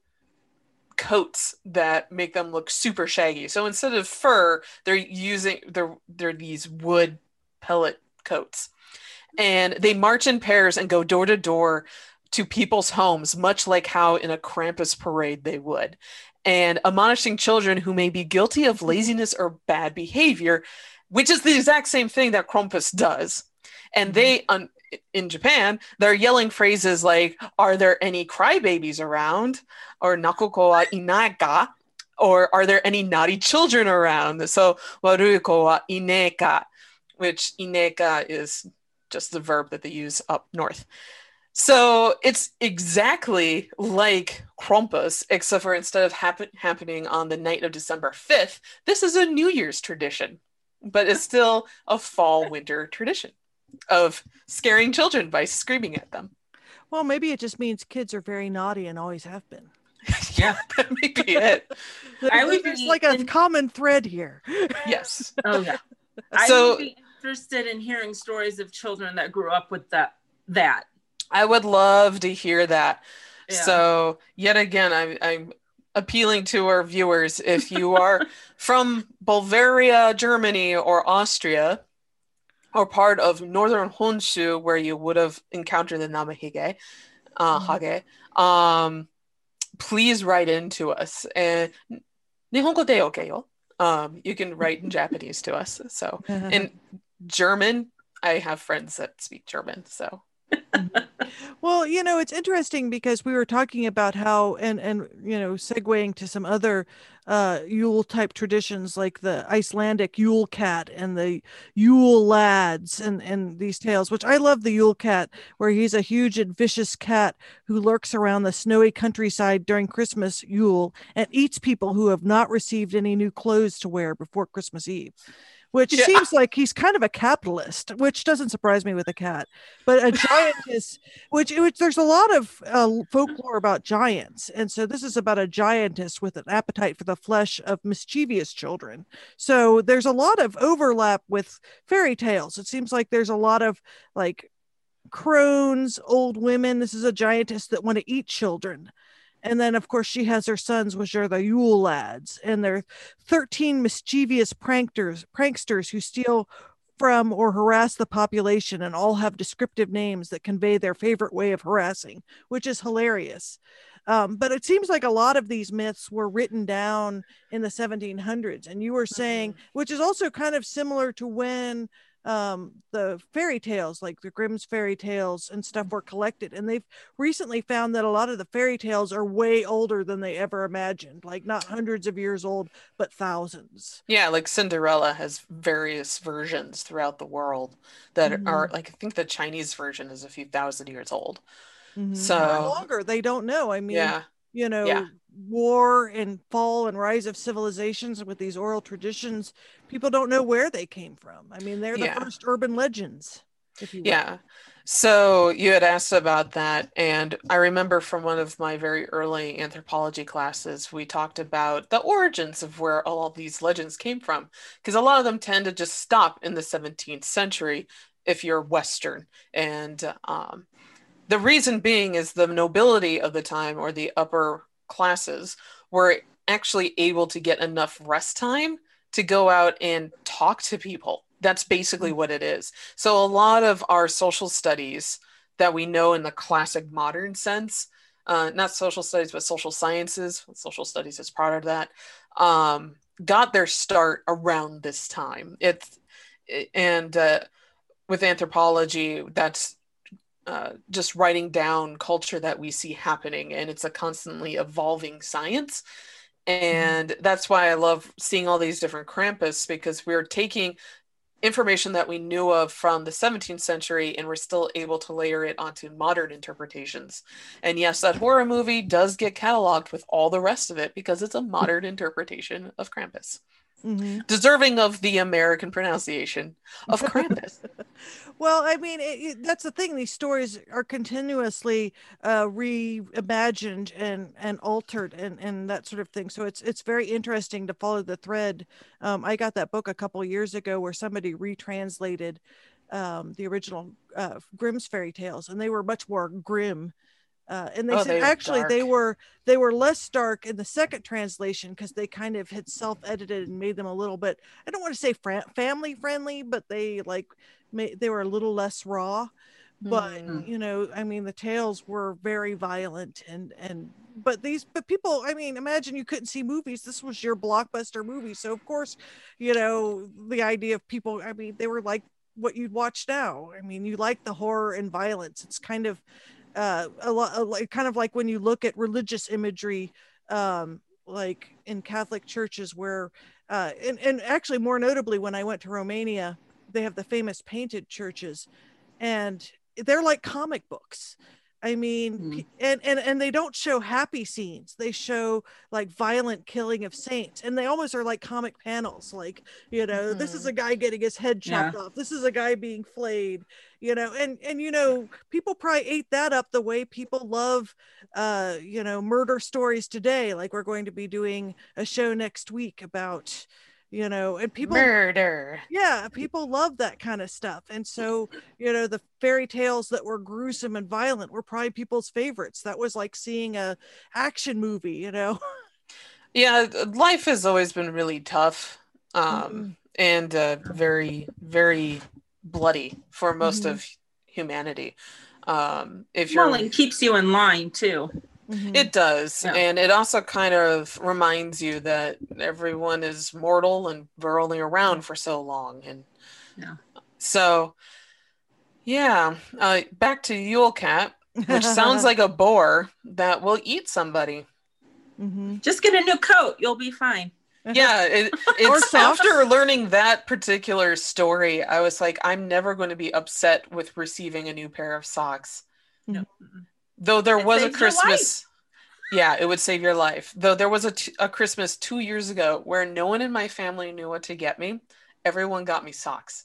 Speaker 1: coats that make them look super shaggy. So instead of fur, they're using they're they're these wood pellet coats. And they march in pairs and go door to door to people's homes, much like how in a Krampus parade they would, and admonishing children who may be guilty of laziness or bad behavior, which is the exact same thing that Krampus does. And they, mm-hmm. un- in Japan, they're yelling phrases like, Are there any crybabies around? Or Nakoko wa inaga? Or are there any naughty children around? So, Waruko wa ineka, which ineka is just the verb that they use up north. So it's exactly like Krampus, except for instead of happen- happening on the night of December 5th, this is a New Year's tradition. but it's still a fall winter tradition of scaring children by screaming at them.
Speaker 2: Well, maybe it just means kids are very naughty and always have been.
Speaker 1: yeah, that may be it.
Speaker 3: I would
Speaker 2: There's
Speaker 3: be
Speaker 2: like a common thread here.
Speaker 1: Yes.
Speaker 3: Oh yeah. I
Speaker 1: So-
Speaker 3: would be interested in hearing stories of children that grew up with that that.
Speaker 1: I would love to hear that.
Speaker 3: Yeah.
Speaker 1: So, yet again, I'm, I'm appealing to our viewers if you are from Bulgaria, Germany, or Austria, or part of northern Honshu, where you would have encountered the Namahige, uh, Hage, um, please write into us. And Nihongo de okay yo. Um, you can write in Japanese to us. So, in German, I have friends that speak German. So,
Speaker 2: Well, you know, it's interesting because we were talking about how, and and you know, segueing to some other uh, Yule type traditions like the Icelandic Yule cat and the Yule lads and and these tales, which I love the Yule cat, where he's a huge and vicious cat who lurks around the snowy countryside during Christmas Yule and eats people who have not received any new clothes to wear before Christmas Eve. Which
Speaker 1: Yeah.
Speaker 2: seems like he's kind of a capitalist, which doesn't surprise me with a cat. But a giantess which, which there's a lot of uh, folklore about giants and so this is about a giantess with an appetite for the flesh of mischievous children so there's a lot of overlap with fairy tales it seems like there's a lot of like crones old women this is a giantess that want to eat children and then of course she has her sons which are the yule lads and they're 13 mischievous pranksters pranksters who steal from or harass the population and all have descriptive names that convey their favorite way of harassing, which is hilarious. Um, but it seems like a lot of these myths were written down in the 1700s. And you were saying, which is also kind of similar to when um, the fairy tales, like the Grimm's fairy tales and stuff, were collected. And they've recently found that a lot of the fairy tales are way older than they ever imagined, like not hundreds of years old, but thousands.
Speaker 1: yeah, like Cinderella has various versions throughout the world that
Speaker 2: Mhm.
Speaker 1: are like, I think the Chinese version is a few thousand years old.
Speaker 2: Mhm.
Speaker 1: So-
Speaker 2: Or longer, they don't know. I mean,
Speaker 1: yeah.
Speaker 2: You know
Speaker 1: Yeah.
Speaker 2: war and fall and rise of civilizations with these oral traditions people don't know where they came from i mean they're the
Speaker 1: Yeah.
Speaker 2: first urban legends if you will.
Speaker 1: Yeah. So you had asked about that, and I remember from one of my very early anthropology classes, we talked about the origins of where all these legends came from, because a lot of them tend to just stop in the 17th century if you're Western. And um, the reason being is the nobility of the time or the upper classes were actually able to get enough rest time to go out and talk to people. That's basically what it is. So, a lot of our social studies that we know in the classic modern sense, uh, not social studies, but social sciences, social studies is part of that, um, got their start around this time. It's, and uh, with anthropology, that's uh, just writing down culture that we see happening, and it's a constantly evolving science. And that's why I love seeing all these different Krampus because we're taking information that we knew of from the 17th century and we're still able to layer it onto modern interpretations. And yes, that horror movie does get cataloged with all the rest of it because it's a modern interpretation of Krampus,
Speaker 2: Mhm.
Speaker 1: deserving of the American pronunciation of Krampus.
Speaker 2: Well i mean it, it- that's the thing these stories are continuously uh reimagined and and altered and and that sort of thing so it's it's very interesting to follow the thread. Um i got that book a couple years ago where somebody retranslated um the original uh grimm's fairy tales and they were much more grim uh, and they
Speaker 1: Oh,
Speaker 2: said
Speaker 1: they
Speaker 2: actually they were they were less dark in the second translation because they kind of had self-edited and made them a little bit i don't want to say fran- family friendly but they like they were a little less raw but
Speaker 1: Mm.
Speaker 2: you know i mean the tales were very violent and and but these but people i mean imagine you couldn't see movies. This was your blockbuster movie. So of course you know the idea of people i mean they were like what you'd watch now. I mean you like the horror and violence. It's kind of uh a lot like kind of like when you look at religious imagery um like in catholic churches where uh and, and actually more notably when i went to romania they have the famous painted churches and they're like comic books I mean, mm. and, and and they don't show happy scenes. They show like violent killing of saints, and they almost are like comic panels. Like you know, mm-hmm. this is mm-hmm. a guy getting his head chopped yeah. off. This is a guy being flayed. You know, and and you know, people probably ate that up the way people love, uh, you know, murder stories today. Like we're going to be doing a show next week about you know and people
Speaker 1: murder.
Speaker 2: Yeah people love that kind of stuff and so you know the fairy tales that were gruesome and violent were probably people's favorites. That was like seeing a action movie you know?
Speaker 1: Yeah life has always been really tough um mm-hmm. and uh, very very bloody for most mm-hmm. of humanity. Um if you're
Speaker 3: well, it keeps you in line too
Speaker 1: Mm-hmm. It does. Yeah. And it also kind of reminds you that everyone is mortal and we're only around for so long. And yeah. so, yeah, uh, back to Yule Cat, which sounds like a boar that will eat somebody.
Speaker 3: Mm-hmm. Just get a new coat. You'll be fine.
Speaker 1: Yeah, it, it's after learning that particular story, I was like, I'm never going to be upset with receiving a new pair of socks. No. Though there it was a Christmas. Yeah, it would save your life. Though there was a, t- a Christmas two years ago where no one in my family knew what to get me. Everyone got me socks.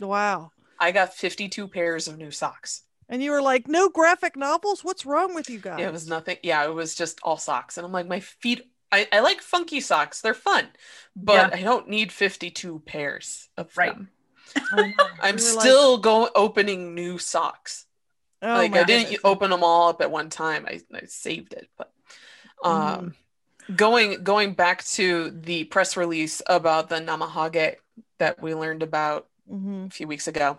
Speaker 2: Wow.
Speaker 1: I got 52 pairs of new socks.
Speaker 2: And you were like, no graphic novels? What's wrong with you guys?
Speaker 1: Yeah, it was nothing. Yeah, it was just all socks. And I'm like, my feet, I, I like funky socks. They're fun, but yeah. I don't need 52 pairs of right. them. I'm still like... going opening new socks. Oh, like I didn't open them all up at one time. I, I saved it, but um, mm. going going back to the press release about the Namahage that we learned about mm-hmm. a few weeks ago.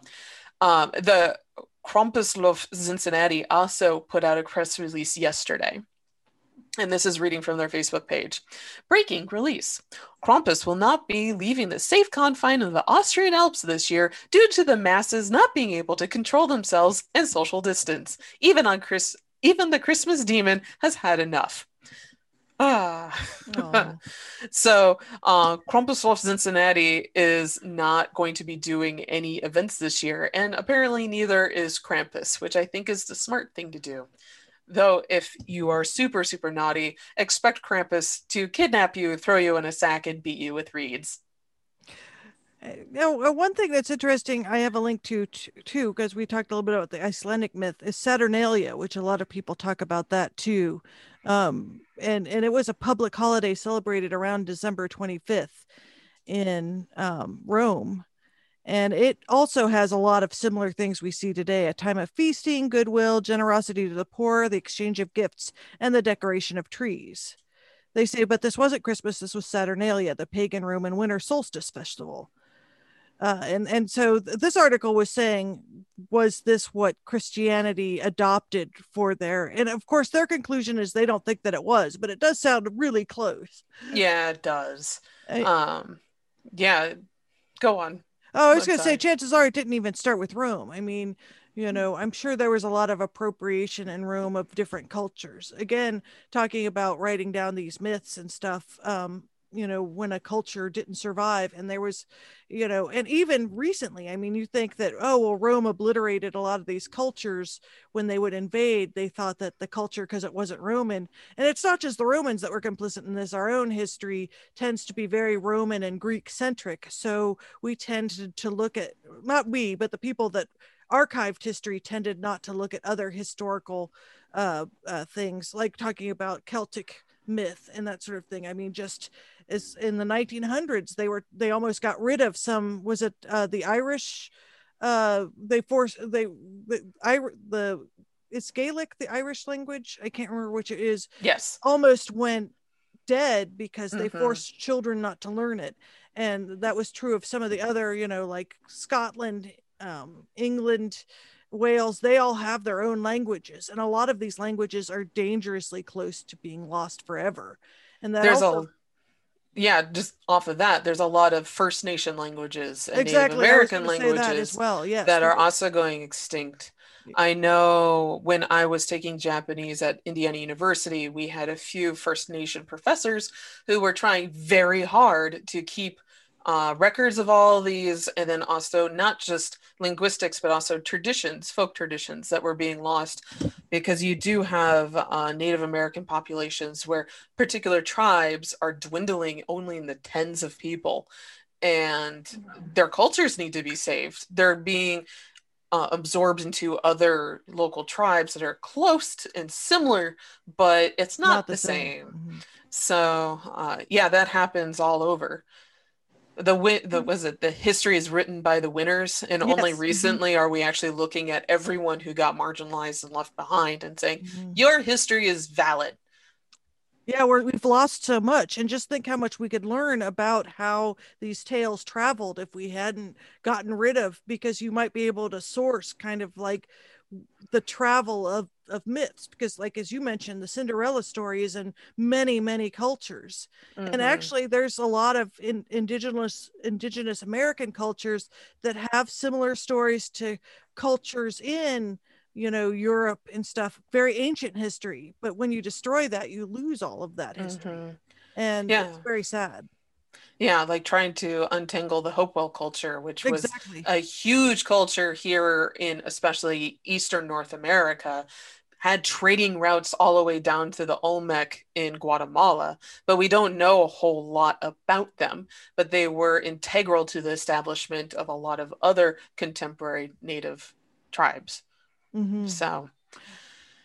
Speaker 1: Um, the Krampuslauf Zinzinnati also put out a press release yesterday and this is reading from their Facebook page. Breaking release. Krampus will not be leaving the safe confine of the Austrian Alps this year due to the masses not being able to control themselves and social distance. Even on Chris even the Christmas demon has had enough. Ah. so uh, Krampuslauf Zinzinnati is not going to be doing any events this year, and apparently neither is Krampus, which I think is the smart thing to do. Though, if you are super, super naughty, expect Krampus to kidnap you, throw you in a sack, and beat you with reeds.
Speaker 2: Now, uh, one thing that's interesting, I have a link to too, because we talked a little bit about the Icelandic myth, is Saturnalia, which a lot of people talk about that too. Um, and and it was a public holiday celebrated around December 25th in um, Rome. And it also has a lot of similar things we see today a time of feasting, goodwill, generosity to the poor, the exchange of gifts, and the decoration of trees. They say, but this wasn't Christmas, this was Saturnalia, the pagan Roman winter solstice festival. Uh, and, and so th- this article was saying, was this what Christianity adopted for their? And of course, their conclusion is they don't think that it was, but it does sound really close.
Speaker 1: Yeah, it does. I, um, yeah, go on.
Speaker 2: Oh, I was going to say, chances are it didn't even start with Rome. I mean, you mm. know, I'm sure there was a lot of appropriation in Rome of different cultures. Again, talking about writing down these myths and stuff. Um, you know when a culture didn't survive and there was you know and even recently i mean you think that oh well rome obliterated a lot of these cultures when they would invade. They thought that the culture because it wasn't roman and it's not just the romans that were complicit in this our own history tends to be very roman and greek centric so we tend to, look at not we but the people that archived history tended not to look at other historical uh, uh, things like talking about celtic myth and that sort of thing. I mean just as in the 1900s they were they almost got rid of some was it uh, the irish uh they forced they the I, the it's gaelic the irish language? I can't remember which it is.
Speaker 1: Yes.
Speaker 2: Almost went dead because they mm-hmm. forced children not to learn it. And that was true of some of the other you know like scotland um, england wales they all have their own languages and a lot of these languages are dangerously close to being lost forever and that
Speaker 1: there's also, a yeah, just off of that, there's a lot of First Nation languages and exactly. Native American languages that as well. Yes. that are also going extinct. I know when I was taking Japanese at Indiana University, we had a few First Nation professors who were trying very hard to keep uh, records of all of these, and then also not just linguistics, but also traditions, folk traditions that were being lost, because you do have uh, Native American populations where particular tribes are dwindling only in the tens of people, and their cultures need to be saved. They're being uh, absorbed into other local tribes that are close to, and similar, but it's not, not the, the, same. same. Mm-hmm. So uh, yeah, that happens all over the win the mm-hmm. was it the history is written by the winners and yes. only mm-hmm. recently mm-hmm. are we actually looking at everyone who got marginalized and left behind and saying mm-hmm. your history is valid
Speaker 2: yeah we have lost so much and just think how much we could learn about how these tales traveled if we hadn't gotten rid of because you might be able to source kind of like the travel of of myths because like as you mentioned the cinderella story is in many many cultures mm-hmm. and actually there's a lot of in, indigenous indigenous american cultures that have similar stories to cultures in you know europe and stuff very ancient history but when you destroy that you lose all of that history mm-hmm. and yeah. it's very sad
Speaker 1: yeah, like trying to untangle the Hopewell culture, which was exactly. a huge culture here in especially Eastern North America, had trading routes all the way down to the Olmec in Guatemala, but we don't know a whole lot about them. But they were integral to the establishment of a lot of other contemporary native tribes. Mm-hmm. So,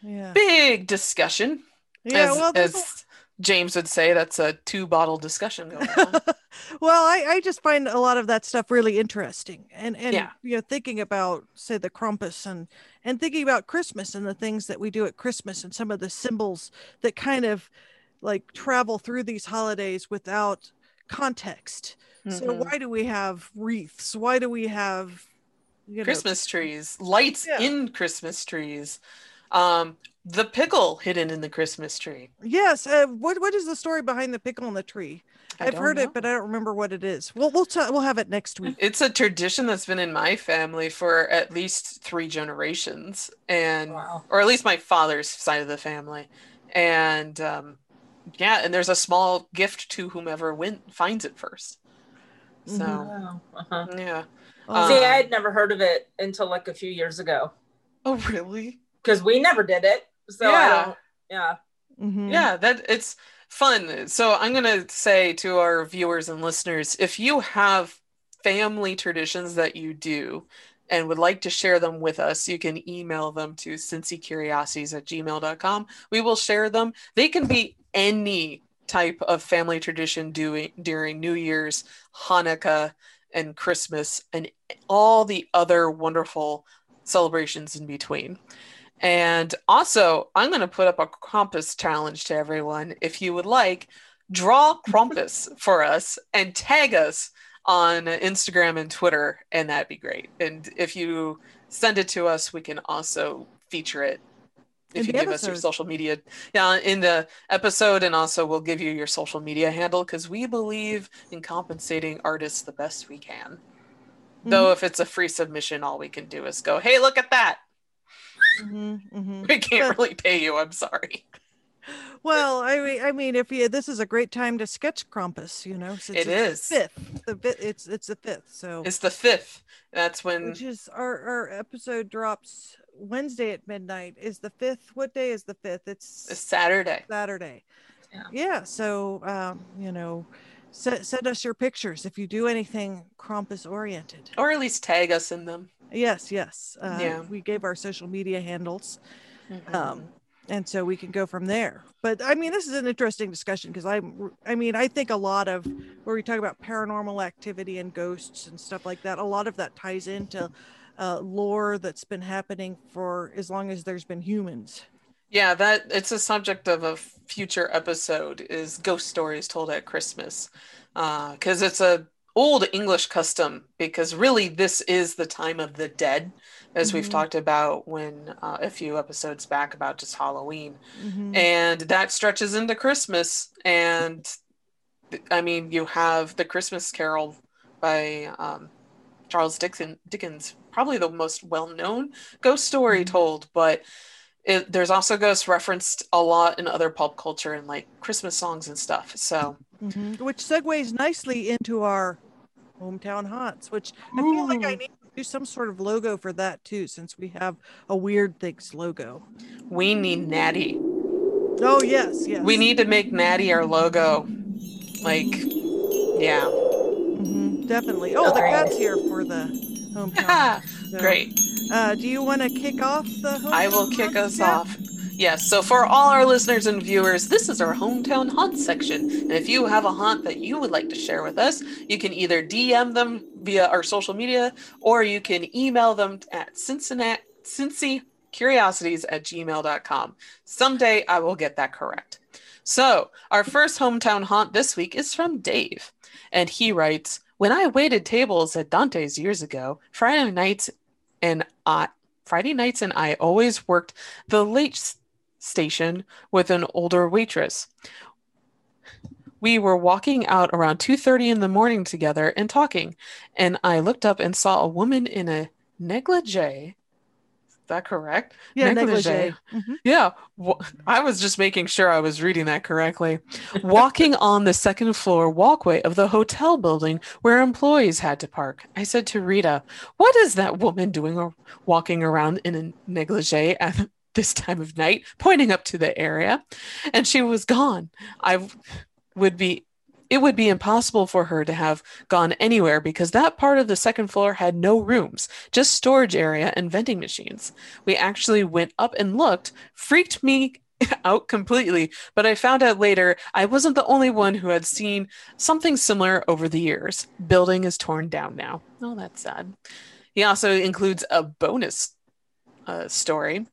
Speaker 1: yeah. big discussion. Yeah, as, well, as James would say that's a two bottle discussion going on.
Speaker 2: well, I, I just find a lot of that stuff really interesting. And and yeah. you know, thinking about say the Krampus and and thinking about Christmas and the things that we do at Christmas and some of the symbols that kind of like travel through these holidays without context. Mm-hmm. So why do we have wreaths? Why do we have
Speaker 1: you know, Christmas trees, lights yeah. in Christmas trees? Um, the pickle hidden in the Christmas tree.
Speaker 2: Yes. Uh, what what is the story behind the pickle in the tree? I have heard know. it, but I don't remember what it is. We'll we'll t- we'll have it next week.
Speaker 1: It's a tradition that's been in my family for at least three generations, and wow. or at least my father's side of the family, and um, yeah, and there's a small gift to whomever win finds it first. So mm-hmm. uh-huh. yeah.
Speaker 3: Oh. See, I had never heard of it until like a few years ago.
Speaker 1: Oh, really?
Speaker 3: Because we never did it. So yeah. yeah.
Speaker 1: Mm-hmm. Yeah, that it's fun. So I'm gonna say to our viewers and listeners, if you have family traditions that you do and would like to share them with us, you can email them to cincycuriosities at gmail.com. We will share them. They can be any type of family tradition doing during New Year's, Hanukkah, and Christmas, and all the other wonderful celebrations in between. And also, I'm going to put up a Krampus challenge to everyone. If you would like, draw Krampus for us and tag us on Instagram and Twitter, and that'd be great. And if you send it to us, we can also feature it. If you give episode. us your social media, yeah, in the episode, and also we'll give you your social media handle because we believe in compensating artists the best we can. Mm-hmm. Though, if it's a free submission, all we can do is go, "Hey, look at that." Mm-hmm, mm-hmm. We can't but, really pay you. I'm sorry.
Speaker 2: Well, I mean, I mean, if you this is a great time to sketch Krampus, you know,
Speaker 1: since it is
Speaker 2: fifth. The fifth, it's it's the fifth. So
Speaker 1: it's the fifth. That's when
Speaker 2: which is our our episode drops Wednesday at midnight. Is the fifth? What day is the fifth? It's,
Speaker 1: it's Saturday.
Speaker 2: Saturday. Yeah. yeah. So um, you know, send send us your pictures if you do anything Krampus oriented,
Speaker 1: or at least tag us in them.
Speaker 2: Yes, yes. Uh, yeah. We gave our social media handles. Mm-hmm. Um, and so we can go from there. But I mean, this is an interesting discussion because I, I mean, I think a lot of where we talk about paranormal activity and ghosts and stuff like that, a lot of that ties into uh, lore that's been happening for as long as there's been humans.
Speaker 1: Yeah, that it's a subject of a future episode is ghost stories told at Christmas, because uh, it's a old English custom because really this is the time of the dead, as mm-hmm. we've talked about when uh, a few episodes back about just Halloween, mm-hmm. and that stretches into Christmas. And I mean, you have the Christmas Carol by um, Charles Dickens, Dickens, probably the most well-known ghost story mm-hmm. told, but. It, there's also ghosts referenced a lot in other pulp culture and like Christmas songs and stuff. So,
Speaker 2: mm-hmm. which segues nicely into our hometown haunts, which I feel like I need to do some sort of logo for that too, since we have a weird things logo.
Speaker 1: We need Natty.
Speaker 2: Oh yes, yes.
Speaker 1: We need to make Natty our logo. Like, yeah.
Speaker 2: Mhm, definitely. Oh, the
Speaker 1: Agreed.
Speaker 2: cat's here for the hometown. so,
Speaker 1: Great.
Speaker 2: Uh, do you want to kick off the? Hometown
Speaker 1: I will kick us
Speaker 2: Kat?
Speaker 1: off. Yes, so for all our listeners and viewers, this is our hometown haunt section. And if you have a haunt that you would like to share with us, you can either DM them via our social media or you can email them at Cincinnati Cincy Curiosities at gmail.com. Someday I will get that correct. So, our first hometown haunt this week is from Dave. And he writes When I waited tables at Dante's years ago, Friday nights and I, Friday nights and I always worked the late station with an older waitress. We were walking out around 2:30 in the morning together and talking, and I looked up and saw a woman in a negligee. That correct?
Speaker 2: Yeah,
Speaker 1: Negligee.
Speaker 2: negligee. Mhm.
Speaker 1: Yeah, wa- I was just making sure I was reading that correctly. Walking on the second floor walkway of the hotel building where employees had to park. I said to Rita, What is that woman doing or walking around in a negligee at this time of night, pointing up to the area? And she was gone. I would be. It would be impossible for her to have gone anywhere because that part of the second floor had no rooms, just storage area and vending machines. We actually went up and looked, freaked me out completely, but I found out later I wasn't the only one who had seen something similar over the years. Building is torn down now. Oh, that's sad. He also includes a bonus uh, story,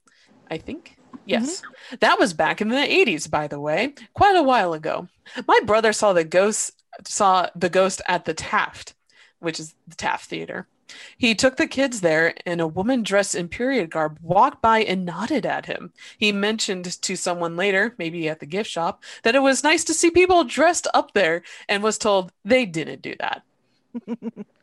Speaker 1: I think. Mm-hmm. Yes. That was back in the 80s, by the way, quite a while ago. My brother saw the ghost saw the ghost at the Taft, which is the Taft Theater. He took the kids there, and a woman dressed in period garb walked by and nodded at him. He mentioned to someone later, maybe at the gift shop, that it was nice to see people dressed up there and was told they didn't do that.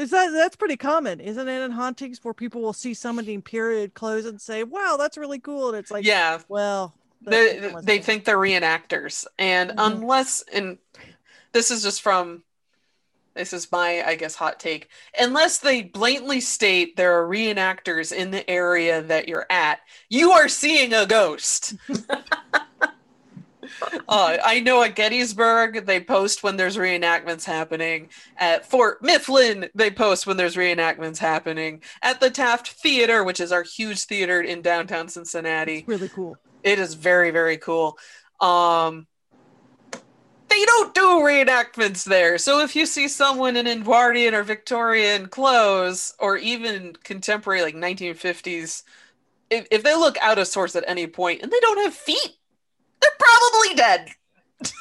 Speaker 2: Is that that's pretty common, isn't it? In hauntings, where people will see somebody in period clothes and say, "Wow, that's really cool," and it's like,
Speaker 1: yeah,
Speaker 2: well,
Speaker 1: they, they think they're reenactors. And
Speaker 2: Mhm.
Speaker 1: unless, and this is just from, this is my, I guess, hot take, unless they blatantly state there are reenactors in the area that you're at, you are seeing a ghost. Uh, I know at Gettysburg they post when there's reenactments happening. At Fort Mifflin they post when there's reenactments happening. At the Taft Theater, which is our huge theater in downtown Cincinnati,
Speaker 2: It's really cool.
Speaker 1: it is very very cool. Um, they don't do reenactments there, so if you see someone in Edwardian or Victorian clothes, or even contemporary like 1950s, if, if they look out of sorts at any point and they don't have feet, they're probably dead.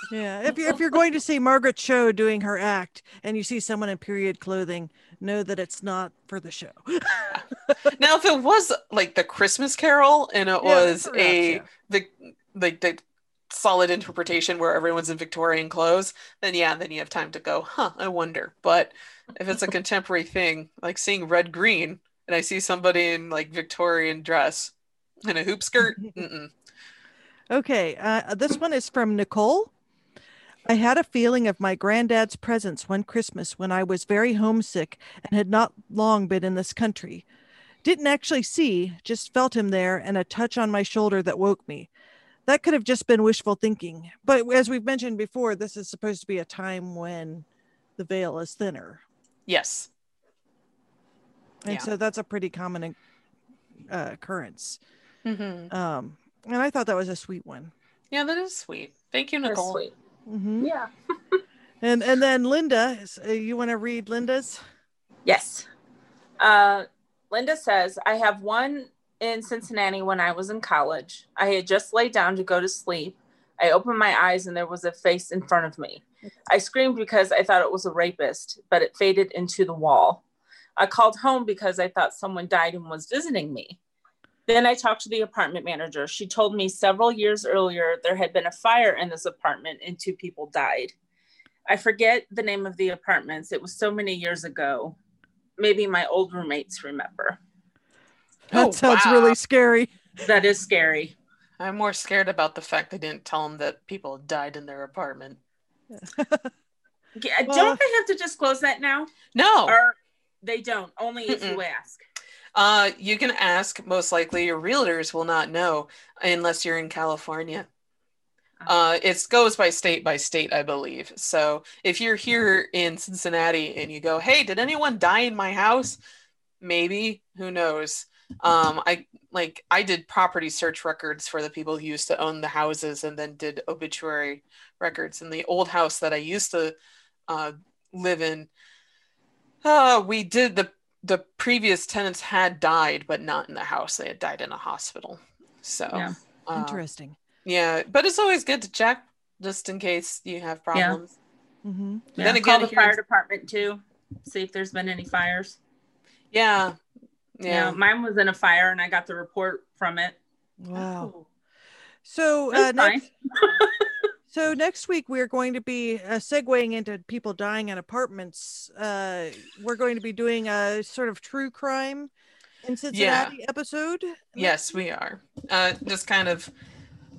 Speaker 2: Yeah, if you're if you're going to see Margaret Cho doing her act and you see someone in period clothing, know that it's not for the show.
Speaker 1: now, if it was like the Christmas Carol and it
Speaker 2: Yeah,
Speaker 1: was
Speaker 2: perhaps,
Speaker 1: a
Speaker 2: yeah.
Speaker 1: the like the solid interpretation where everyone's in Victorian clothes, then yeah, then you have time to go, huh, I wonder. But if it's a contemporary thing, like seeing red green, and I see somebody in like Victorian dress and a hoop skirt, mm-mm.
Speaker 2: Okay, uh, this one is from Nicole. I had a feeling of my granddad's presence one Christmas when I was very homesick and had not long been in this country. Didn't actually see, just felt him there and a touch on my shoulder that woke me. That could have just been wishful thinking. But as we've mentioned before, this is supposed to be a time when the veil is thinner.
Speaker 1: yes,
Speaker 2: And
Speaker 1: Yeah.
Speaker 2: so that's a pretty common uh, occurrence.
Speaker 1: hmm
Speaker 2: Um, and I thought that was a sweet one.
Speaker 1: yeah, that is sweet. Thank you,
Speaker 3: That's
Speaker 1: Nicole.
Speaker 3: sweet.
Speaker 2: Mhm.
Speaker 3: Yeah.
Speaker 2: And and then Linda, uh, you want to read Linda's?
Speaker 3: Yes. Uh, Linda says, I have one in Cincinnati when I was in college. I had just laid down to go to sleep. I opened my eyes and there was a face in front of me. I screamed because I thought it was a rapist, but it faded into the wall. I called home because I thought someone died and was visiting me. Then I talked to the apartment manager. She told me several years earlier there had been a fire in this apartment and two people died. I forget the name of the apartments. It was so many years ago. Maybe my old roommates remember.
Speaker 2: That
Speaker 1: Oh,
Speaker 2: sounds
Speaker 1: wow.
Speaker 2: really scary.
Speaker 3: That is scary.
Speaker 1: I'm more scared about the fact they didn't tell them that people died in their apartment.
Speaker 3: Yeah,
Speaker 2: Well-
Speaker 3: don't they have to disclose that now?
Speaker 1: No.
Speaker 3: Or they don't, only if
Speaker 1: Mm-mm.
Speaker 3: you ask.
Speaker 1: Uh, you can ask. Most likely, your realtors will not know unless you're in California. Uh, it goes by state by state, I believe. So if you're here in Cincinnati and you go, "Hey, did anyone die in my house?" Maybe. Who knows? Um, I like I did property search records for the people who used to own the houses, and then did obituary records. In the old house that I used to uh, live in, uh, we did the the previous tenants had died, but not in the house. They had died in a hospital. So
Speaker 3: Yeah.
Speaker 1: uh,
Speaker 2: Interesting.
Speaker 1: yeah, but it's always good to check just in case you have problems.
Speaker 2: hmm
Speaker 3: Yeah,
Speaker 1: Then
Speaker 3: call
Speaker 1: again,
Speaker 3: the
Speaker 1: here-
Speaker 3: fire department too. See if there's been any fires.
Speaker 1: Yeah.
Speaker 3: Yeah.
Speaker 1: Yeah.
Speaker 3: mine was in a fire and I got the report from it.
Speaker 2: Wow.
Speaker 3: Oh,
Speaker 2: So uh,
Speaker 3: that's
Speaker 2: next, so next week we're going to be uh, segueing into people dying in apartments. Uh, we're going to be doing a sort of true crime in Cincinnati episode.
Speaker 1: Yes, we are. Uh, just kind of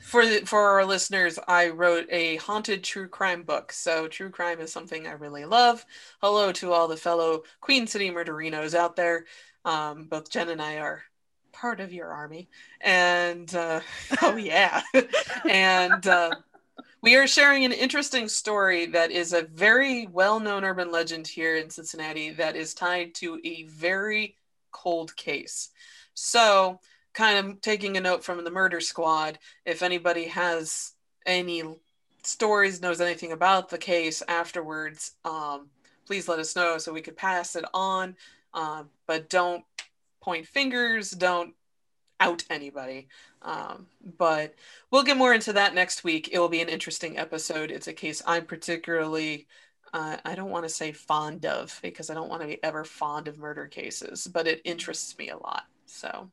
Speaker 1: for the, for our listeners, I wrote a haunted true crime book. So true crime is something I really love. Hello to all the fellow Queen City murderinos out there. Um, both Jen and I are part of your army, and uh, oh yeah, and uh, we are sharing an interesting story that is a very well-known urban legend here in Cincinnati that is tied to a very cold case. So kind of taking a note from the murder squad if anybody has any stories knows anything about the case afterwards um, please let us know so we could pass it on um, but don't point fingers don't out anybody. Um, but we'll get more into that next week. It will be an interesting episode. It's a case i'm particularly uh, i don't want to say fond of because i don't want to be ever fond of murder cases but it interests me a lot so.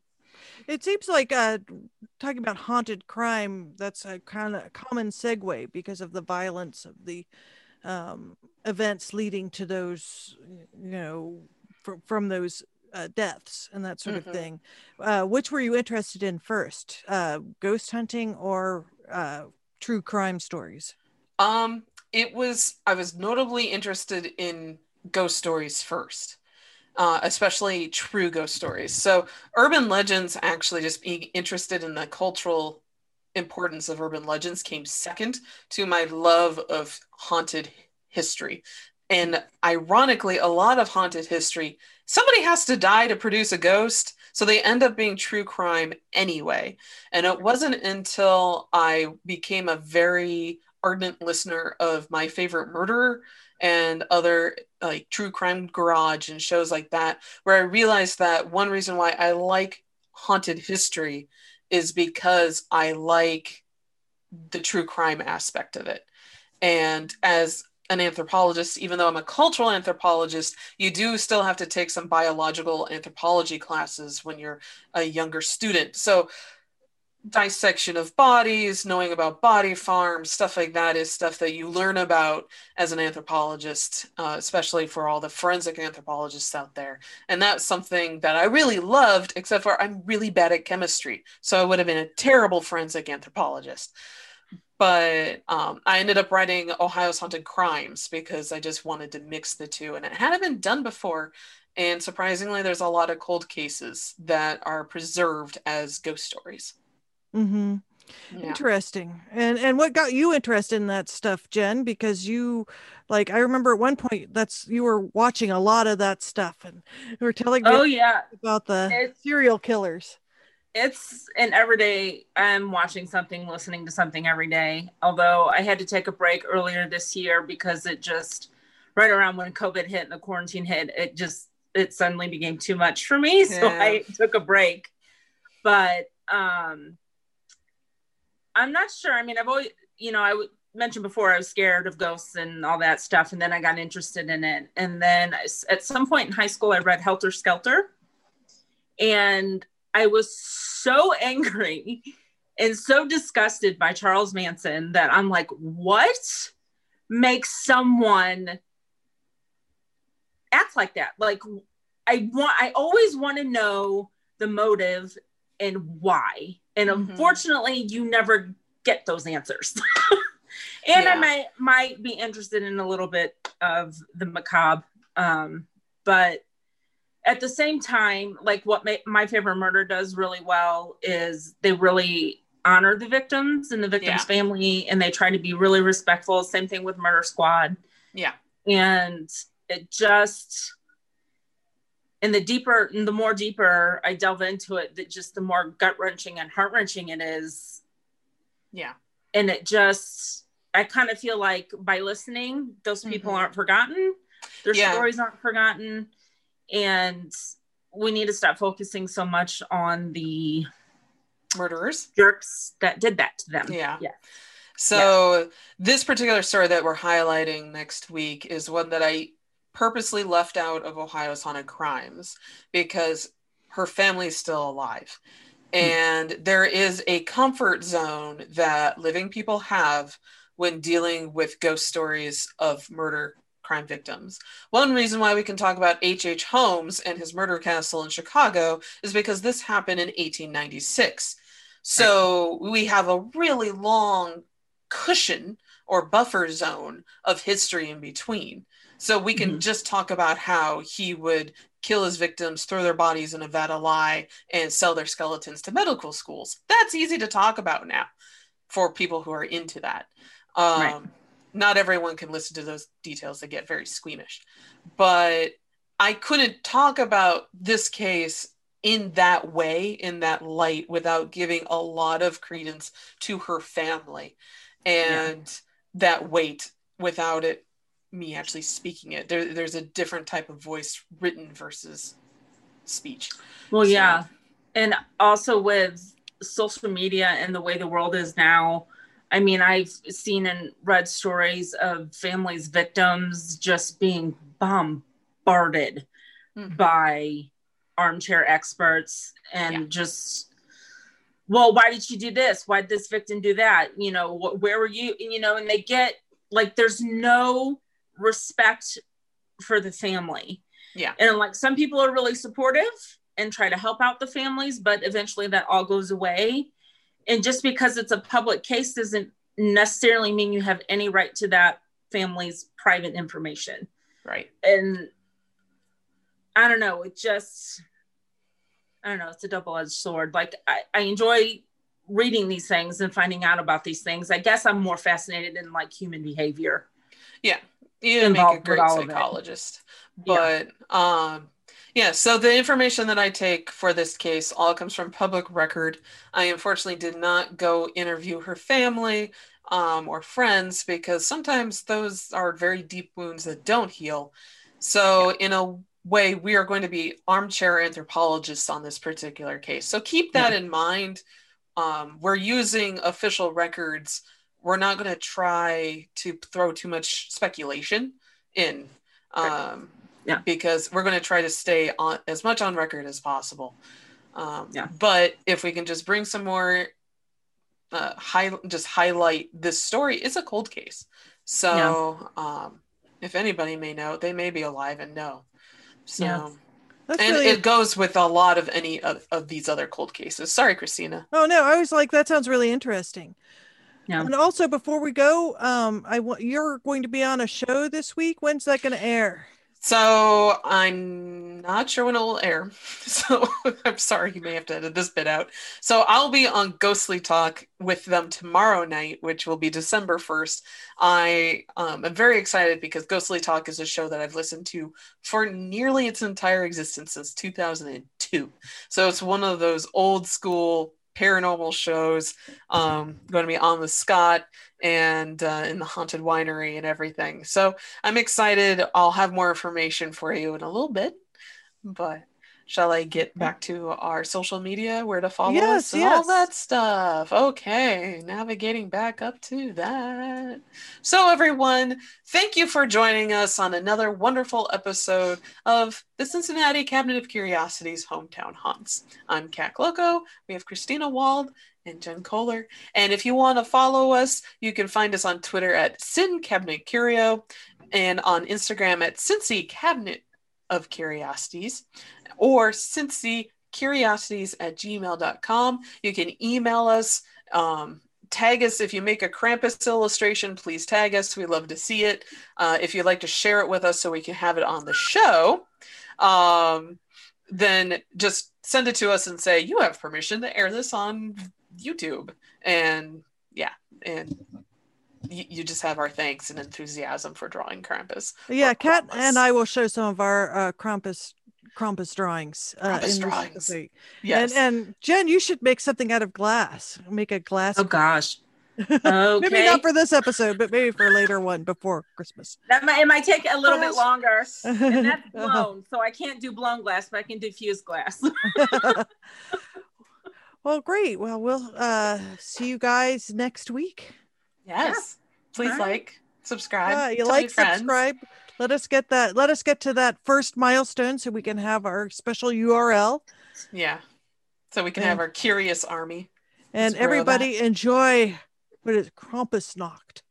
Speaker 2: It seems like uh, talking about haunted crime. That's a kind of common segue because of the violence of the um, events leading to those, you know, fr- from those uh, deaths and that sort
Speaker 1: Mhm.
Speaker 2: of thing. Uh, which were you interested in first, uh, ghost hunting or uh, true crime stories?
Speaker 1: Um, it was I was notably interested in ghost stories first, uh, especially true ghost stories. So urban legends, actually, just being interested in the cultural importance of urban legends came second to my love of haunted history. And ironically, a lot of haunted history, somebody has to die to produce a ghost. So they end up being true crime anyway. And it wasn't until I became a very ardent listener of my favorite murderer and other like true crime garage and shows like that where i realized that one reason why i like haunted history is because i like the true crime aspect of it and as an anthropologist even though i'm a cultural anthropologist you do still have to take some biological anthropology classes when you're a younger student so dissection of bodies, knowing about body farms, stuff like that is stuff that you learn about as an anthropologist, uh, especially for all the forensic anthropologists out there. And that's something that I really loved, except for I'm really bad at chemistry. So I would have been a terrible forensic anthropologist. But um, I ended up writing Ohio's Haunted Crimes because I just wanted to mix the two. And it hadn't been done before. And surprisingly, there's a lot of cold cases that are preserved as ghost stories.
Speaker 2: Mm-hmm.
Speaker 1: Yeah.
Speaker 2: Interesting. And and what got you interested in that stuff, Jen? Because you like I remember at one point that's you were watching a lot of that stuff and you were telling me
Speaker 3: Oh yeah,
Speaker 2: about the
Speaker 3: It's-
Speaker 2: serial killers.
Speaker 3: It's an everyday. I'm watching something, listening to something every day. Although I had to take a break earlier this year because it just right around when COVID hit and the quarantine hit, it just it suddenly became too much for me. So
Speaker 1: Yeah.
Speaker 3: I took a break. But um I'm not sure. I mean, I've always, you know, I would mentioned before I was scared of ghosts and all that stuff, and then I got interested in it. And then at some point in high school, I read Helter Skelter, and I was so angry and so disgusted by Charles Manson that I'm like, what makes someone act like that? Like, I want, I always want to know the motive and why. And
Speaker 1: Mhm.
Speaker 3: unfortunately, you never get those answers. and I might might be interested in a little bit of the macabre. Um, but at the same time, like what my, my favorite murder does really well is they really honor the victims and the victim's
Speaker 1: Yeah.
Speaker 3: family, and they try to be really respectful. Same thing with Murder Squad,
Speaker 1: Yeah.
Speaker 3: and it just and the deeper and the more deeper I delve into it, that just the more gut wrenching and heart wrenching it is
Speaker 1: Yeah.
Speaker 3: and it just i kind of feel like by listening those people
Speaker 1: Mhm.
Speaker 3: aren't forgotten their
Speaker 1: Yeah.
Speaker 3: stories aren't forgotten and we need to stop focusing so much on the
Speaker 1: Murderers.
Speaker 3: jerks that did that to them
Speaker 1: Yeah.
Speaker 3: yeah
Speaker 1: So this particular story that we're highlighting next week is one that I purposely left out of Ohio's haunted crimes because her family's still alive. Hmm. And there is a comfort zone that living people have when dealing with ghost stories of murder crime victims. One reason why we can talk about H.H. H. Holmes and his murder castle in Chicago is because this happened in 1896. So we have a really long cushion or buffer zone of history in between. So we can
Speaker 3: Mhm.
Speaker 1: just talk about how he would kill his victims, throw their bodies in a vat of lye, and sell their skeletons to medical schools. That's easy to talk about now for people who are into that. Um,
Speaker 3: Right.
Speaker 1: Not everyone can listen to those details, they get very squeamish. But I couldn't talk about this case in that way, in that light, without giving a lot of credence to her family and that weight without it me actually speaking it. There, there's a different type of voice written versus speech.
Speaker 3: well
Speaker 1: So-
Speaker 3: yeah and also with social media and the way the world is now i mean i've seen and read stories of families victims just being bombarded
Speaker 1: Mhm.
Speaker 3: by armchair experts and
Speaker 1: Yeah.
Speaker 3: just well why did you do this why did this victim do that you know wh- where were you and, you know and they get like there's no respect for the family
Speaker 1: Yeah.
Speaker 3: and like some people are really supportive and try to help out the families but eventually that all goes away and just because it's a public case doesn't necessarily mean you have any right to that family's private information
Speaker 1: Right.
Speaker 3: and I don't know, it just I don't know, it's a double-edged sword. Like I, I enjoy reading these things and finding out about these things. I guess I'm more fascinated in like human behavior.
Speaker 1: Yeah you make a great
Speaker 3: all of it.
Speaker 1: psychologist.
Speaker 3: Yeah.
Speaker 1: But um yeah, so the information that I take for this case all comes from public record. I unfortunately did not go interview her family um, or friends because sometimes those are very deep wounds that don't heal. So, in a way, we are going to be armchair anthropologists on this particular case. So, keep that in mind. Um, we're using official records. We're not going to try to throw too much speculation in. Um,
Speaker 3: Yeah.
Speaker 1: Because we're going to try to stay on as much on record as possible. Um,
Speaker 3: Yeah.
Speaker 1: But if we can just bring some more, uh, high, just highlight this story, it's a cold case. So, um, if anybody may know, they may be alive and know. So,
Speaker 3: Yeah.
Speaker 2: That's
Speaker 1: and
Speaker 2: really
Speaker 1: it goes with a lot of any of, of these other cold cases. Sorry, Christina.
Speaker 2: Oh no, I was like, that sounds really interesting.
Speaker 3: Yeah.
Speaker 2: And also, before we go, um, I want you're going to be on a show this week. When's that going to air?
Speaker 1: So I'm not sure when it will air. So I'm sorry, you may have to edit this bit out. So I'll be on Ghostly Talk with them tomorrow night, which will be December 1st. I um, am very excited because Ghostly Talk is a show that I've listened to for nearly its entire existence since 2002. So it's one of those old school paranormal shows. Um, going to be on the Scott and uh, in the haunted winery and everything. So I'm excited. I'll have more information for you in a little bit. But shall I get back to our social media, where to follow
Speaker 2: Yes,
Speaker 1: us, and all that stuff? Okay, navigating back up to that. So, everyone, thank you for joining us on another wonderful episode of the Cincinnati Cabinet of Curiosities Hometown Haunts. I'm Kat Loco. We have Christina Wald and Jen Kohler. And if you want to follow us, you can find us on Twitter at Sin Cabinet Curio and on Instagram at Cincy Cabinet of Curiosities or Cincy Curiosities at gmail.com. You can email us um, tag us if you make a Krampus illustration. Please tag us. We love to see it. Uh, if you'd like to share it with us so we can have it on the show, um, then just send it to us and say you have permission to air this on YouTube. And yeah, and you, you just have our thanks and enthusiasm for drawing Krampus.
Speaker 2: Yeah, Kat
Speaker 1: Krampus.
Speaker 2: and I will show some of our uh, Krampus Krampus drawings. Uh,
Speaker 1: Krampus
Speaker 2: in this
Speaker 1: drawings. Yes.
Speaker 2: And and Jen, you should make something out of glass. Make a glass.
Speaker 3: Oh gosh. Okay.
Speaker 2: maybe not for this episode, but maybe for a later one before Christmas.
Speaker 3: that might, it might take a little bit longer. And that's
Speaker 2: Uh-huh.
Speaker 3: blown. So I can't do blown glass, but I can do fused glass.
Speaker 2: well, great. Well, we'll uh, see you guys next week.
Speaker 1: Yes. Please
Speaker 3: Alright.
Speaker 1: like, subscribe.
Speaker 2: Uh, you like, subscribe. Let us get that. Let us get to that first milestone so we can have our special URL.
Speaker 1: Yeah. So we can
Speaker 2: Yeah.
Speaker 1: have our curious army.
Speaker 2: And
Speaker 1: grow
Speaker 2: everybody enjoy what is it? Krampusnacht.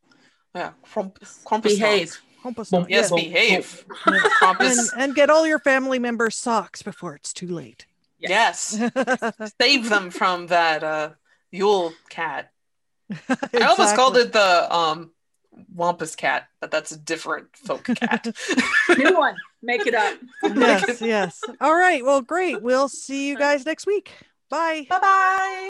Speaker 1: Yeah. Crump, Krampus
Speaker 3: Behave.
Speaker 2: Krampus
Speaker 3: Well,
Speaker 2: knocked.
Speaker 1: Yes,
Speaker 3: Well,
Speaker 1: behave.
Speaker 2: And, and get all your family members socks before it's too late.
Speaker 1: Yes. Save them from that uh Yule cat. I almost called it the um Wampus cat, but that's a different folk cat.
Speaker 3: New one. Make it up.
Speaker 2: yes, yes. All right. Well, great. We'll see you guys next week. Bye.
Speaker 1: Bye bye.